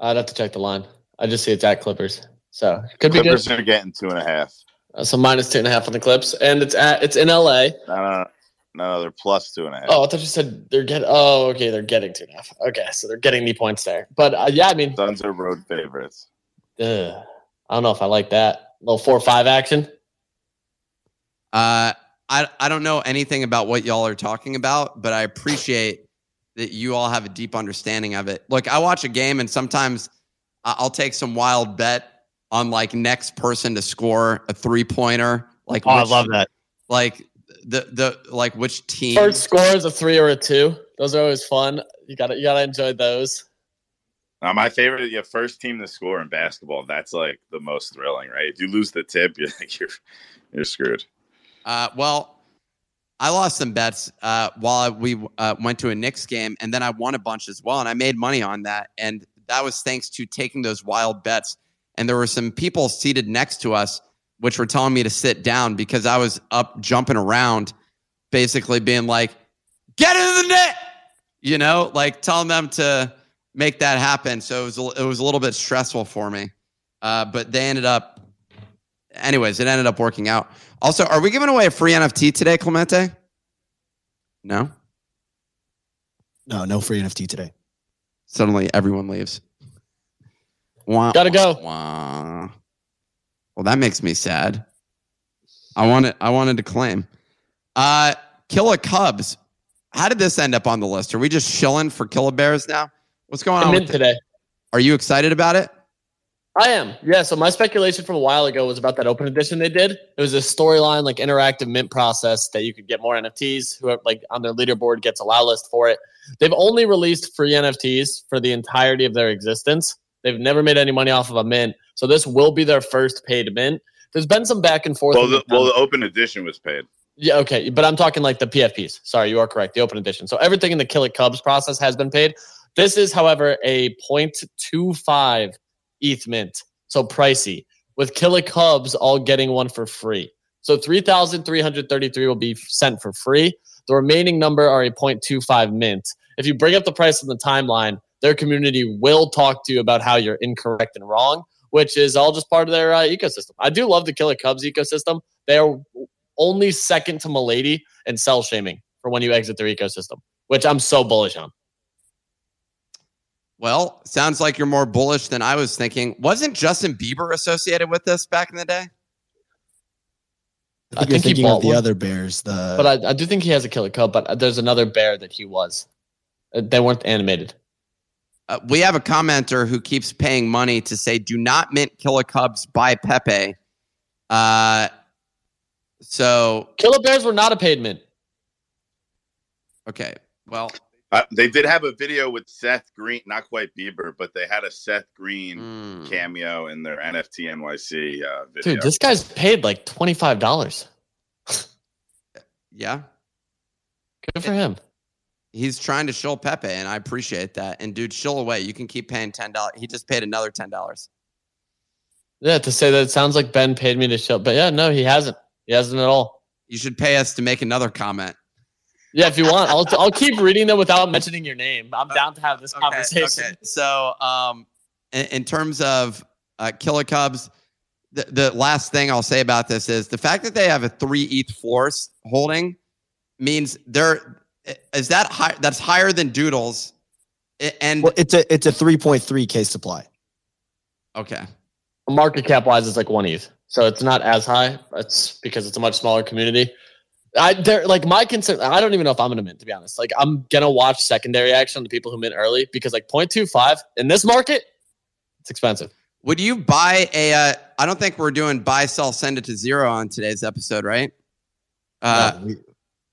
I'd have to check the line. I just see it's at Clippers. So could be Clippers good. are getting two and a half. Uh, so minus two and a half on the Clips, and it's at it's in LA. No, no, no, they're plus two and a half. Oh, I thought you said they're getting. Oh, okay, they're getting two and a half. Okay, so they're getting the points there. But uh, yeah, I mean, Suns are road favorites. ugh, I don't know if I like that little four or five action. Uh, I I don't know anything about what y'all are talking about, but I appreciate that you all have a deep understanding of it. Look, I watch a game, and sometimes I- I'll take some wild bet on like next person to score a three pointer. Like, Oh, I love that. Like the the like which team? First score is a three or a two. Those are always fun. You gotta you gotta enjoy those. Uh, my favorite, yeah, first team to score in basketball. That's like the most thrilling, right? If you lose the tip, you're like you're you're screwed. Uh, well, I lost some bets uh, while we uh, went to a Knicks game, and then I won a bunch as well, and I made money on that, and that was thanks to taking those wild bets. And there were some people seated next to us, which were telling me to sit down because I was up jumping around, basically being like, "Get into the net," you know, like telling them to make that happen. So it was it was a little bit stressful for me, uh, but they ended up anyways, it ended up working out. Also, are we giving away a free NFT today, Clemente? No. No, no free NFT today. Suddenly, everyone leaves. Wah, Gotta wah, go. wah. Well, that makes me sad. I wanted. I wanted to claim. Uh, Killer Cubs. How did this end up on the list? Are we just shilling for Killer Bears now? What's going on? I'm with in it? today. Are you excited about it? I am. Yeah. So my speculation from a while ago was about that open edition they did. It was a storyline, like interactive mint process that you could get more NFTs. Who are, like on their leaderboard gets a allow list for it. They've only released free NFTs for the entirety of their existence. They've never made any money off of a mint. So this will be their first paid mint. There's been some back and forth. Well, the, well, the open edition was paid. Yeah, okay. But I'm talking like the PFPs. Sorry, you are correct. The open edition. So everything in the Kill It Cubs process has been paid. This is, however, a 0.25 ETH mint. So pricey. With Kill It Cubs all getting one for free. So 3,333 will be sent for free. The remaining number are a 0.25 mint. If you bring up the price on the timeline, their community will talk to you about how you're incorrect and wrong, which is all just part of their uh, ecosystem. I do love the Kill It Cubs ecosystem. They are only second to Milady and sell shaming for when you exit their ecosystem, which I'm so bullish on. Well, sounds like you're more bullish than I was thinking. Wasn't Justin Bieber associated with this back in the day? I I think, think he bought the one. other Bears. The But I, I do think he has a killer cub, but there's another bear that he was. Uh, They weren't animated. Uh, we have a commenter who keeps paying money to say, "Do not mint Killer Cubs by Pepe." Uh, so Killer bears were not a paid mint. okay, well, Uh, they did have a video with Seth Green, not quite Bieber, but they had a Seth Green mm, cameo in their NFT NYC uh, video. Dude, this guy's paid like $25. yeah, Good for him. he's trying to shill Pepe, and I appreciate that. And dude, shill away. You can keep paying ten dollars. He just paid another ten dollars. Yeah, to say that it sounds like Ben paid me to show, but yeah, no, he hasn't. He hasn't at all. You should pay us to make another comment. Yeah, if you want, I'll I'll keep reading them without mentioning your name. I'm down to have this conversation. Okay. So, um, in, in terms of uh, Killer Cubs, the, the last thing I'll say about this is the fact that they have a three ETH floor s- holding means they're is that high? That's higher than Doodles. And well, it's a it's a 3.3 k supply. okay, Market cap wise, it's like one ETH, so it's not as high. It's because it's a much smaller community. I they're like my concern. I don't even know if I'm gonna mint to be honest. Like I'm gonna watch secondary action on the people who mint early because like 0.25 in this market, it's expensive. Would you buy a? Uh, I don't think we're doing buy, sell, send it to zero on today's episode, right? Uh, No, we,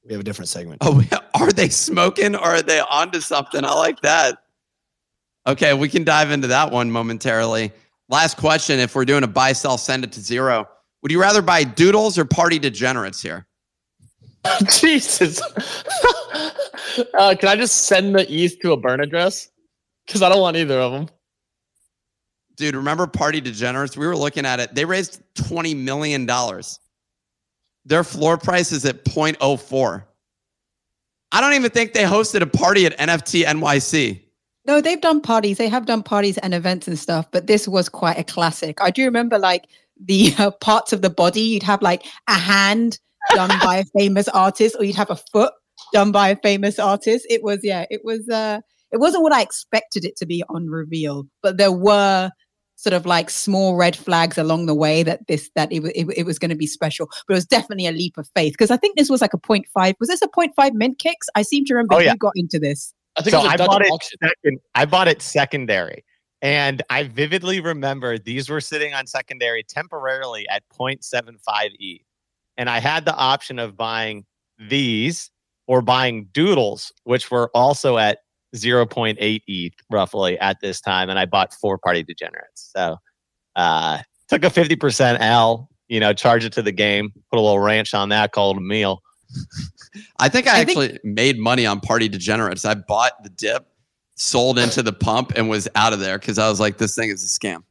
we have a different segment. Oh, are they smoking or are they onto something? I like that. Okay, we can dive into that one momentarily. Last question: If we're doing a buy, sell, send it to zero, would you rather buy doodles or party degenerates here? Jesus. uh, can I just send the ETH to a burn address? Because I don't want either of them. Dude, remember Party Degenerates? We were looking at it. They raised $20 million. Their floor price is at 0.04. I don't even think they hosted a party at NFT NYC. No, they've done parties. They have done parties and events and stuff, but this was quite a classic. I do remember like the uh, parts of the body. You'd have like a hand done by a famous artist, or you'd have a foot done by a famous artist. It was, yeah, it was. uh It wasn't what I expected it to be on reveal, but there were sort of like small red flags along the way that this that it, wa- it, it was going to be special but it was definitely a leap of faith because i think this was like a 0.5 was this a 0.5 mint Kix i seem to remember Oh, yeah. you got into this I think so it was a I Dutch bought it auction. second. I bought it secondary, and I vividly remember these were sitting on secondary temporarily at 0.75 e, and I had the option of buying these or buying doodles, which were also at 0.8 ETH roughly at this time, and I bought four party degenerates. So uh, took a 50% L. You know, charge it to the game, put a little ranch on that, called a meal. I think I, I think- actually made money on Party Degenerates. I bought the dip, sold into the pump, and was out of there because I was like, this thing is a scam.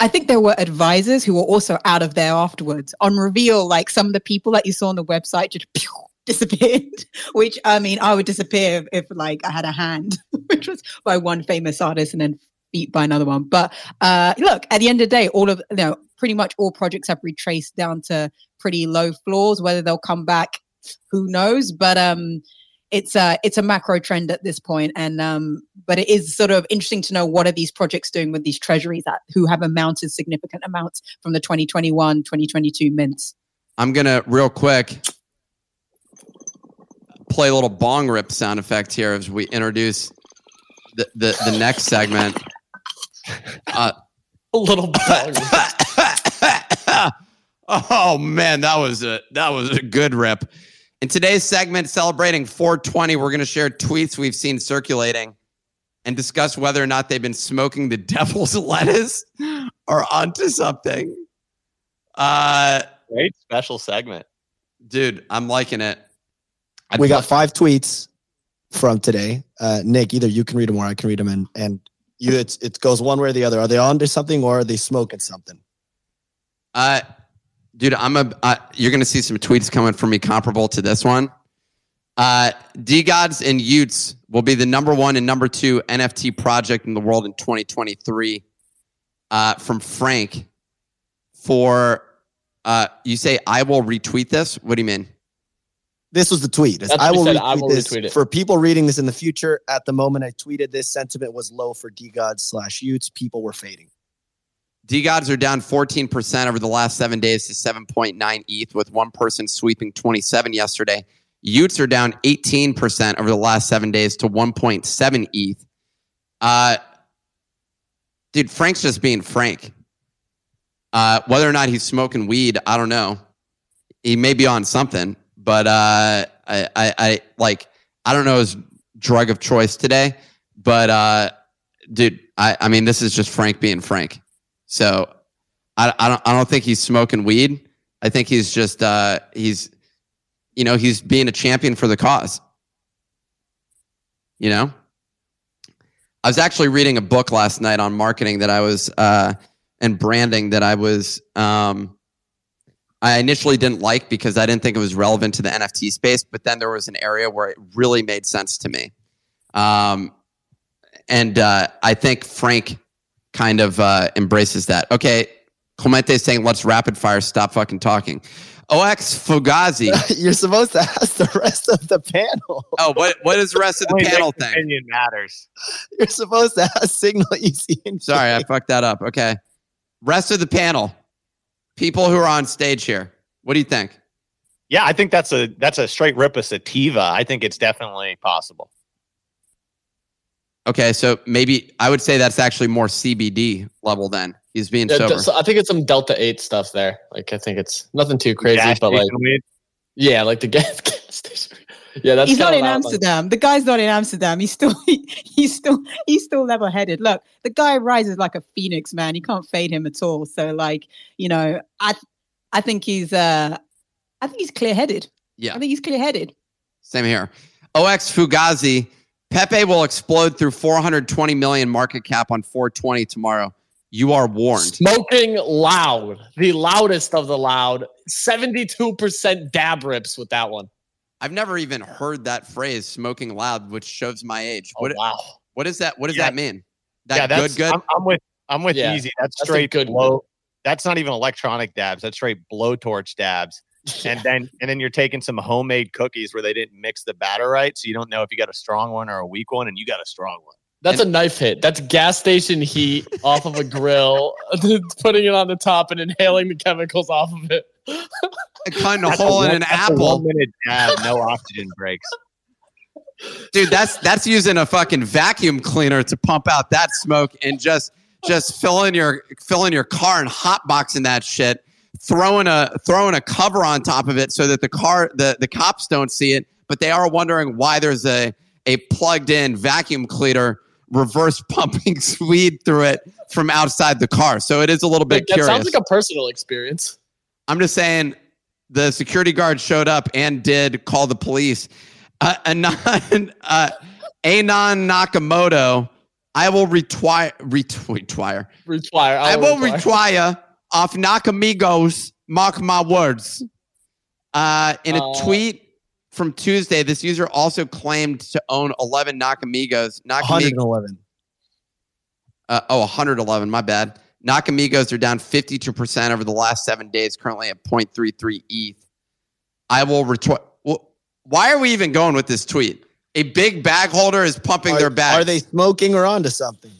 I think there were advisors who were also out of there afterwards. On reveal, like some of the people that you saw on the website just pew, disappeared. Which I mean, I would disappear if, if like I had a hand, which was by one famous artist and then beat by another one. But uh, look, at the end of the day, all of you know, pretty much all projects have retraced down to pretty low floors. Whether they'll come back, who knows? But um, it's a it's a macro trend at this point and um but it is sort of interesting to know what are these projects doing with these treasuries that who have amounted significant amounts from the 2021 2022 mints I'm gonna real quick play a little bong rip sound effect here as we introduce the the, the next segment. Uh, A little bong. oh man, that was a that was a good rip. In today's segment, celebrating 420, we're going to share tweets we've seen circulating and discuss whether or not they've been smoking the devil's lettuce or onto something. Uh, Great special segment. dude, I'm liking it. we got five tweets from today. Uh, Nick, either you can read them or I can read them, and and you it's it goes one way or the other. Are they onto something or are they smoking something? Uh, dude, I'm a. Uh, you're gonna see some tweets coming from me comparable to this one. Uh, DeGods and y00ts will be the number one and number two NFT project in the world in 2023. Uh, from Frank. For uh, you say I will retweet this. What do you mean? This was the tweet. That's I will, said, retweet I will this. retweet it. For people reading this in the future, at the moment I tweeted this, sentiment was low for DeGods slash y00ts. People were fading. DeGods are down 14% over the last seven days to 7.9 ETH, with one person sweeping 27 yesterday. y00ts are down 18% over the last seven days to 1.7 ETH. Uh, dude, Frank's just being Frank. Uh, whether or not he's smoking weed, I don't know. He may be on something, but uh, I, I, I like, I don't know his drug of choice today. But uh, dude, I, I mean, this is just Frank being Frank. So I, I don't I don't think he's smoking weed. I think he's just uh, he's you know he's being a champion for the cause. You know, I was actually reading a book last night on marketing that I was uh, and branding that I was um, I initially didn't like because I didn't think it was relevant to the NFT space, but then there was an area where it really made sense to me. Um, and uh, I think Frank kind of uh, embraces that. Okay, Clemente is saying, let's rapid fire, stop fucking talking. OX Fugazi. You're supposed to ask the rest of the panel. oh, what what is the rest of the panel thing? Opinion matters. You're supposed to ask Signal Easy. and Sorry, I fucked that up. Okay. Rest of the panel. People who are on stage here. What do you think? Yeah, I think that's a that's a straight rip of sativa. I think it's definitely possible. Okay, so maybe I would say that's actually more CBD level then. He's being Yeah, sober. so I think it's some Delta Eight stuff there. Like I think it's nothing too crazy, Gas but like weed? yeah, like the gas, gas station. Yeah, that's he's not in loud, like- Amsterdam. the guy's not in Amsterdam. He's still he's still he's still level headed. Look, the guy rises like a phoenix, man. You can't fade him at all. So like, you know, I I think he's uh I think he's clear headed. yeah. I think he's clear headed. Same here. OX Fugazi, Pepe will explode through 420 million market cap on 420 tomorrow. You are warned. Smoking loud, the loudest of the loud. Seventy-two percent dab rips with that one. I've never even heard that phrase, smoking loud, which shows my age. Oh, What, wow, what is that? What does Yeah. that mean? That yeah, that's good, good? I'm, I'm with I'm with Yeah, Easy. That's that's straight good blow. That's not even electronic dabs. That's straight blowtorch dabs. And then and then you're taking some homemade cookies where they didn't mix the batter right, so you don't know if you got a strong one or a weak one, and you got a strong one. That's a knife hit. That's gas station heat off of a grill, putting it on the top and inhaling the chemicals off of it. Cutting a That's hole in an that's apple. one minute dab, no oxygen breaks. Dude, that's that's using a fucking vacuum cleaner to pump out that smoke and just just filling your filling your car and hotboxing that shit, throwing a throwing a cover on top of it so that the car the, the cops don't see it, but they are wondering why there's a a plugged in vacuum cleaner reverse pumping weed through it from outside the car. So it is a little bit that curious. sounds like a personal experience. I'm just saying the security guard showed up and did call the police. Uh, Anon, uh, Anon Nakamoto, I will retwire, retwire, retwire. Retwire. I will retwire off Nakamigos, mark my words. Uh, in a Uh, tweet from Tuesday, this user also claimed to own 11 Nakamigos. Nakamigos 111. uh, oh, 111. My bad. Nakamigos are down 52% over the last seven days, currently at 0.33 ETH. I will retweet. Well, why are we even going with this tweet? A big bag holder is pumping their Are, bag. are they smoking or onto something?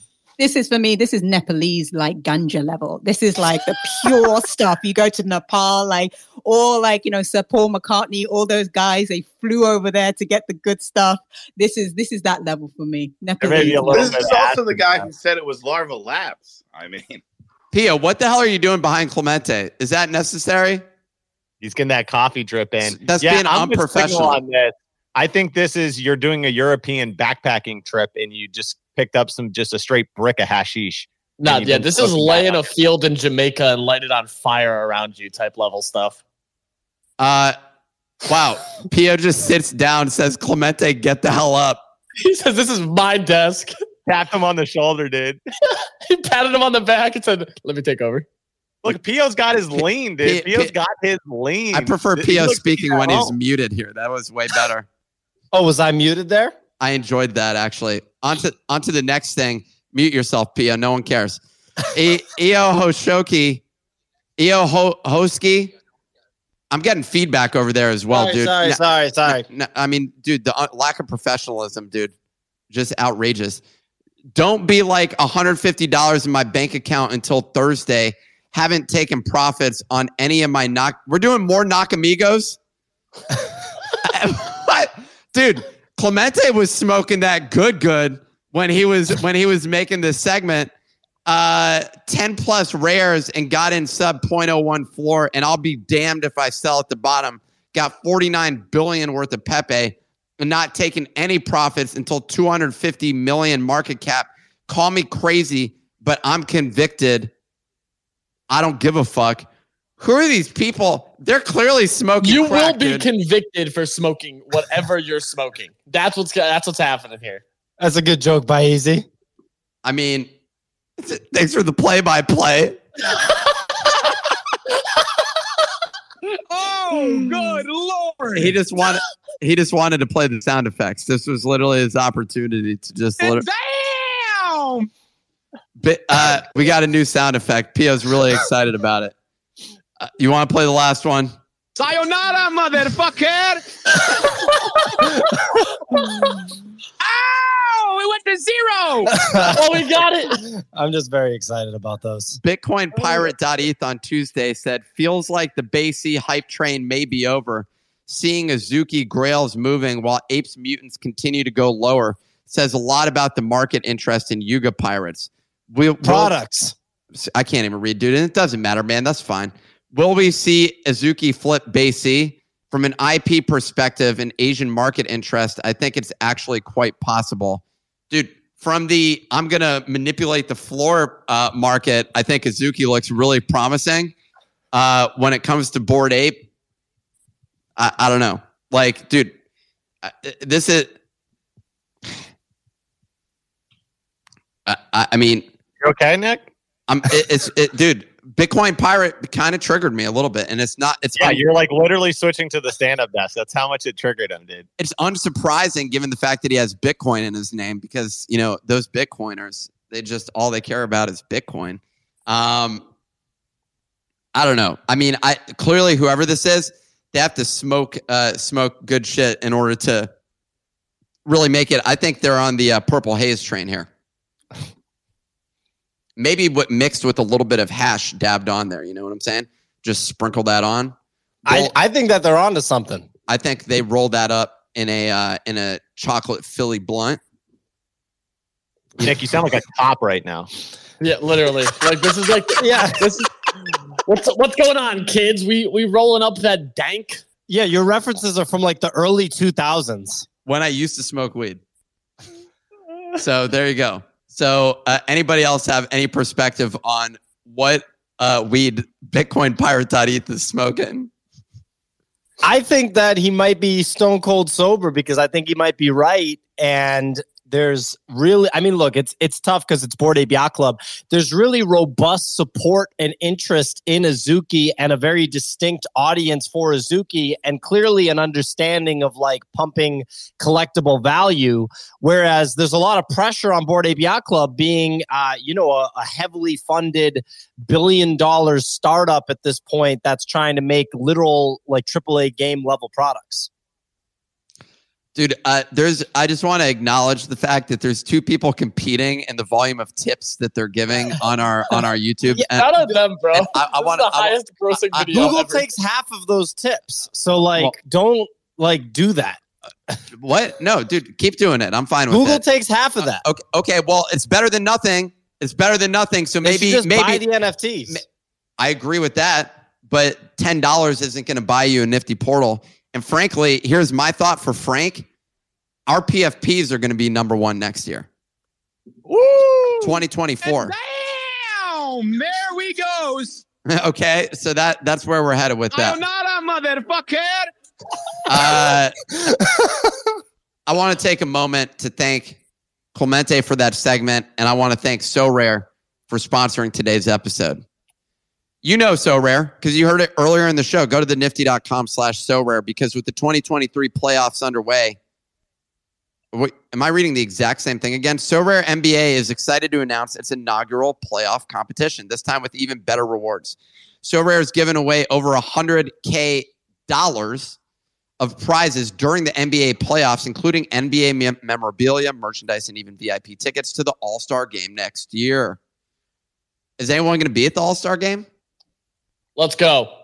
This is for me, this is Nepalese like ganja level. This is like the pure stuff. You go to Nepal, like all like, you know, Sir Paul McCartney, all those guys, they flew over there to get the good stuff. This is this is that level for me. There may be Nepalese. a This is also the guy who said it was Larva Labs. I mean, Pia, what the hell are you doing behind Clemente? Is that necessary? He's getting that coffee drip in. That's yeah, being I'm unprofessional. on this. I think this is you're doing a European backpacking trip and you just picked up some just a straight brick of hashish. No, you've yeah, this is smoking lay that in a field in Jamaica and light it on fire around you type level stuff. Uh, wow. Pio just sits down, says, Clemente, get the hell up. He says, This is my desk. Tapped him on the shoulder, dude. He patted him on the back and said, Let me take over. Look, Pio's got his lean, dude. P- Pio's P- got his lean. I prefer Pio speaking when he's muted here. That was way better. Oh, was I muted there? I enjoyed that actually. On to, on to the next thing. Mute yourself, Pio. No one cares. Eo Hoshoki, Eo Ho- Hoski. I'm getting feedback over there as well, sorry, dude. sorry, No- sorry, sorry. no, I mean, dude, the uh, lack of professionalism, dude, just outrageous. Don't be like $150 in my bank account until Thursday. Haven't taken profits on any of my knock. We're doing more Nakamigos. what, dude? Clemente was smoking that good, good when he was when he was making this segment. Uh, 10 plus rares and got in sub 0.01 floor, and I'll be damned if I sell at the bottom. Got 49 billion worth of Pepe and not taking any profits until 250 million market cap. Call me crazy, but I'm convicted. I don't give a fuck. Who are these people? They're clearly smoking. You crack, will be dude. convicted for smoking whatever you're smoking. That's what's that's what's happening here. That's a good joke by Easy. I mean, thanks for the play-by-play. Oh, good lord! He just wanted. He just wanted to play the sound effects. This was literally his opportunity to just. Lit- Damn! But, uh, we got a new sound effect. Pio's really excited about it. Uh, you want to play the last one? Sayonara, motherfucker! Ow! It went to zero. Oh, we got it. I'm just very excited about those. Bitcoin Pirate.eth on Tuesday said, feels like the BAYC hype train may be over. Seeing Azuki Grails moving while Apes Mutants continue to go lower says a lot about the market interest in Yuga Pirates. We'll, we'll- Products. I can't even read, dude. And it doesn't matter, man. That's fine. Will we see Azuki flip BAYC? From an IP perspective and Asian market interest, I think it's actually quite possible. Dude, from the I'm going to manipulate the floor uh, market, I think Azuki looks really promising. Uh, when it comes to Bored Ape, I, I don't know. Like, dude, I- this is. I, I I mean, You okay, Nick? I'm it, it's it, dude. Bitcoin pirate kind of triggered me a little bit, and it's not. It's Yeah, un- you're like literally switching to the stand-up desk. That's how much it triggered him, dude. it's unsurprising given the fact that he has Bitcoin in his name because you know those Bitcoiners they just all they care about is Bitcoin. Um, I don't know. I mean, I clearly whoever this is, they have to smoke uh, smoke good shit in order to really make it. I think they're on the uh, purple haze train here. Maybe what mixed with a little bit of hash dabbed on there. You know what I'm saying? Just sprinkle that on. I, Roll- I think that they're onto something. I think they rolled that up in a uh, in a chocolate Philly blunt. Nick, you sound like a cop right now. Yeah, literally. Like this is like Yeah. this is what's what's going on, kids? We we rolling up that dank. Yeah, your references are from like the early 2000s. when I used to smoke weed. So there you go. So uh, anybody else have any perspective on what uh, weed Bitcoin Pirate ETH is smoking? I think that he might be stone cold sober because I think he might be right. And there's really, I mean, look, it's it's tough because it's Bored Ape Club. There's really robust support and interest in Azuki and a very distinct audience for Azuki, and clearly an understanding of like pumping collectible value. Whereas there's a lot of pressure on Bored Ape Club being, uh, you know, a, a heavily funded billion dollars startup at this point that's trying to make literal like AAA game level products. Dude, uh, there's. I just want to acknowledge the fact that there's two people competing in the volume of tips that they're giving on our on our YouTube. Yeah, And Shout out them, bro. I, I want the to. highest grossing I- video. Google ever. takes half of those tips. So like Well- don't like do that. What? No, dude, keep doing it. I'm fine with Google it. takes half of that. okay, okay. Well, it's better than nothing. It's better than nothing. So They maybe just maybe buy the NFTs. I agree with that, but ten dollars isn't going to buy you a nifty portal. And frankly, here's my thought for Frank: our PFPs are going to be number one next year, Woo! 2024. Damn, there we goes. okay, so that that's where we're headed with that. I'm not a motherfucker. Uh, I want to take a moment to thank Clemente for that segment, and I want to thank Sorare for sponsoring today's episode. You know Sorare because you heard it earlier in the show. Go to the nifty.com slash Sorare because with the 2023 playoffs underway, wait, am I reading the exact same thing again? Sorare NBA is excited to announce its inaugural playoff competition, this time with even better rewards. Sorare is giving away over 100K dollars of prizes during the NBA playoffs, including NBA mem- memorabilia, merchandise, and even VIP tickets to the All Star game next year. Is anyone going to be at the All Star game? Let's go.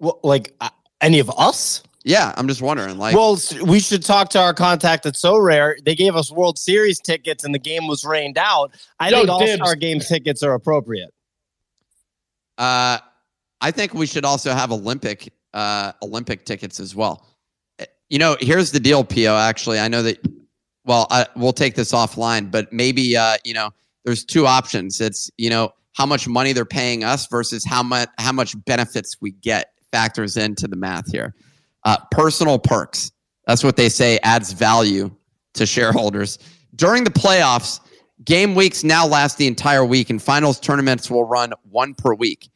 Well, like uh, any of us? Yeah, I'm just wondering. Like, well, we should talk to our contact at Sorare. They gave us World Series tickets and the game was rained out. I Yo, think All dibs. Star game tickets are appropriate. uh, I think we should also have Olympic uh, Olympic tickets as well. Uh, You know, here's the deal, Pio. Actually, I know that. Well, I, we'll take this offline, but maybe uh, you know, there's two options. It's you know how much money they're paying us versus how much how much benefits we get factors into the math here. Uh, personal perks. That's what they say adds value to shareholders during the playoffs. Game weeks now last the entire week, and finals tournaments will run one per week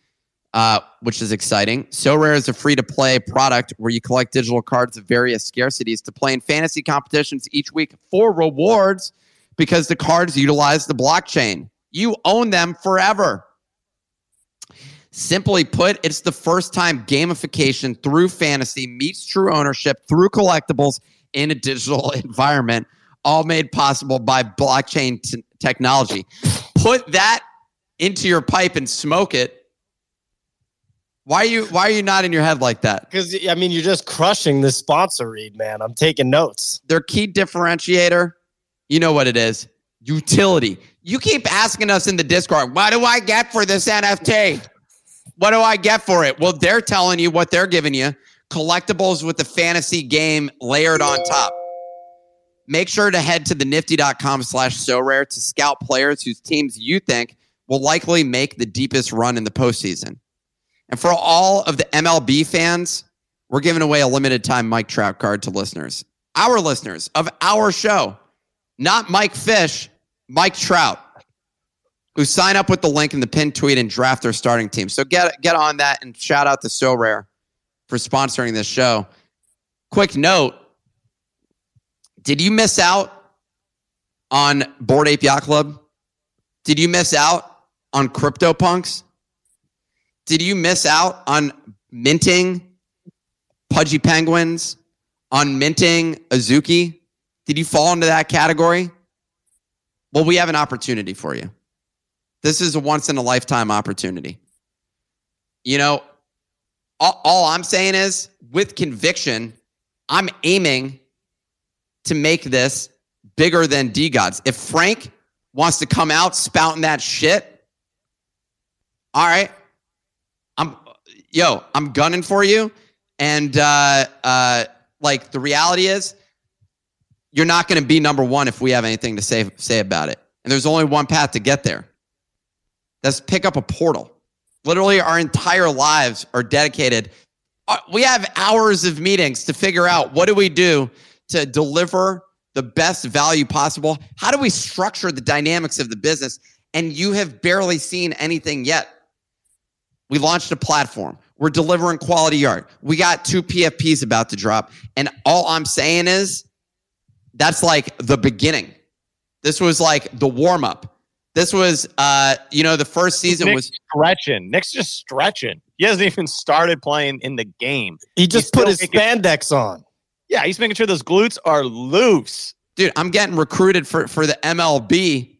uh, which is exciting. Sorare is a free to play product where you collect digital cards of various scarcities to play in fantasy competitions each week for rewards because the cards utilize the blockchain. You own them forever. Simply put, it's the first time gamification through fantasy meets true ownership through collectibles in a digital environment, all made possible by blockchain t- technology. Put that into your pipe and smoke it. Why are you why are you nodding your head like that? Because I mean, you're just crushing this sponsor read, man. I'm taking notes. Their key differentiator, you know what it is. Utility. You keep asking us in the Discord, what do I get for this NFT? What do I get for it? Well, they're telling you what they're giving you collectibles with the fantasy game layered on top. Make sure to head to the nifty.com slash sorare to scout players whose teams you think will likely make the deepest run in the postseason. And for all of the MLB fans, we're giving away a limited time Mike Trout card to listeners. Our listeners of our show, not Mike Fish, Mike Trout, who sign up with the link in the pinned tweet and draft their starting team. So get get on that and shout out to Sorare for sponsoring this show. Quick note: Did you miss out on Bored Ape Yacht Club? Did you miss out on CryptoPunks? Did you miss out on minting Pudgy Penguins? On minting Azuki? Did you fall into that category? Well, we have an opportunity for you. This is a once in a lifetime opportunity. You know, all, all, I'm saying is with conviction, I'm aiming to make this bigger than DeGods. If Frank wants to come out spouting that shit, all right. I'm yo, I'm gunning for you. And uh uh like the reality is you're not going to be number one if we have anything to say say about it. And there's only one path to get there. That's pick up a portal. Literally, our entire lives are dedicated. Uh, we have hours of meetings to figure out what do we do to deliver the best value possible. How do we structure the dynamics of the business? And you have barely seen anything yet. We launched a platform. We're delivering quality art. We got two PFPs about to drop. And all I'm saying is that's like the beginning. This was like the warm up. This was, uh, you know, the first season Nick's was stretching. Nick's just stretching. He hasn't even started playing in the game. He just He's put his making- spandex on. Yeah, he's making sure those glutes are loose. dude, I'm getting recruited for for the MLB,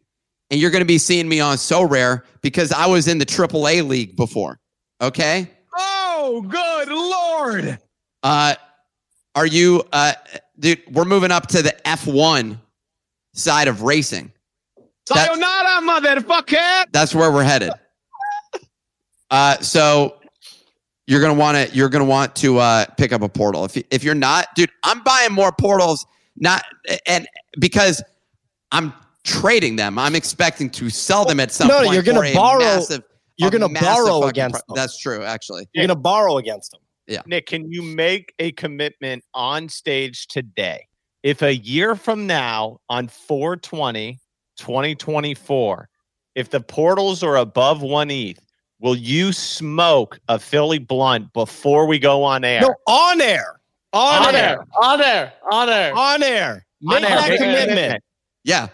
and you're going to be seeing me on Sorare because I was in the AAA league before. Okay, Oh, good lord. uh, are you, uh, dude? We're moving up to the F1 side of racing. Sayonara, motherfucker. That's where we're headed. Uh, so you're gonna want to you're gonna want to uh, pick up a portal. If if you're not, dude, I'm buying more portals. Not and because I'm trading them. I'm expecting to sell them at some No, point. you're gonna borrow- Massive, You're going to borrow against pro- them. That's true, actually. You're going to borrow against them. Nick, can you make a commitment on stage today? If a year from now, on 420, 2024, if the portals are above one ETH, will you smoke a Philly blunt before we go on air? No, on air. On, On air. air, on air, on air. On air. Make On air, that make commitment. Yeah,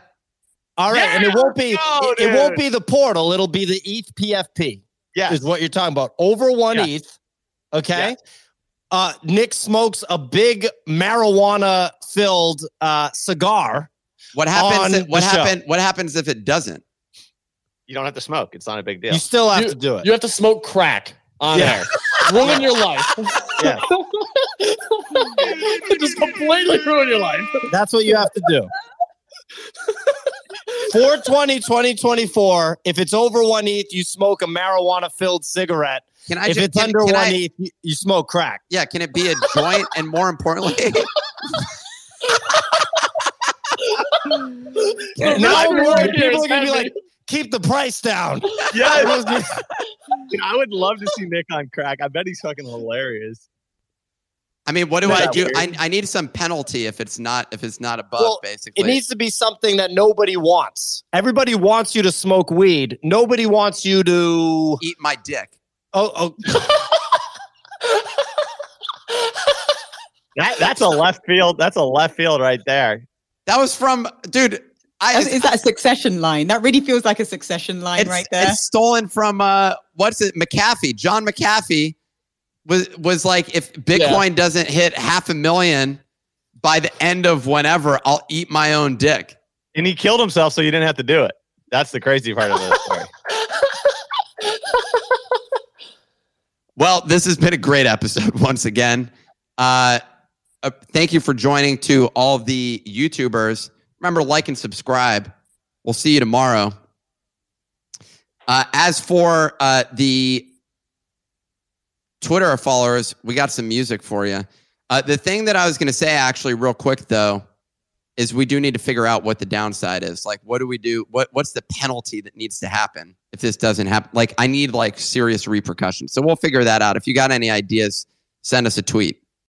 All right, and it won't be go, it, it won't be the portal. It'll be the ETH PFP. Yes. is what you're talking about. Over one Yes. ETH. Okay. Uh, Nick smokes a big marijuana filled uh, cigar. what happens? On if- what the show. happen? What happens if it doesn't? You don't have to smoke. It's not a big deal. You still have You- to do it. You have to smoke crack on Yeah. air. Ruin your life. Yeah. Just completely ruin your life. That's what you have to do. 420 2024. If it's over one ETH, you smoke a marijuana filled cigarette. Can I? if ju- it's can- under can one I- ETH, you, you smoke crack. yeah, can it be a joint? and more importantly, now I I'm ruined worried yours, people are going to be like, keep the price down. Yes. I would love to see Nick on crack. I bet he's fucking hilarious. I mean, what do Isn't I do? I, I need some penalty if it's not if it's not above. Well, basically, It needs to be something that nobody wants. Everybody wants you to smoke weed. Nobody wants you to. eat my dick. Oh, oh That, that's a left field. That's a left field right there. That was from dude. I Is, is that a succession line? That really feels like a succession line it's, right there. it's stolen from uh what's it McAfee John McAfee was was like if Bitcoin doesn't hit half a million by the end of whenever I'll eat my own dick. And he killed himself so you didn't have to do it. That's the crazy part of the story. Well, this has been a great episode once again. Uh, uh, thank you for joining to all the YouTubers. Remember, like and subscribe. We'll see you tomorrow. Uh, as for uh, the Twitter followers, we got some music for you. Uh, the thing that I was going to say, actually, real quick though, is we do need to figure out what the downside is. Like, what do we do? What What's the penalty that needs to happen if this doesn't happen? Like, I need like serious repercussions. So we'll figure that out. If you got any ideas, send us a tweet.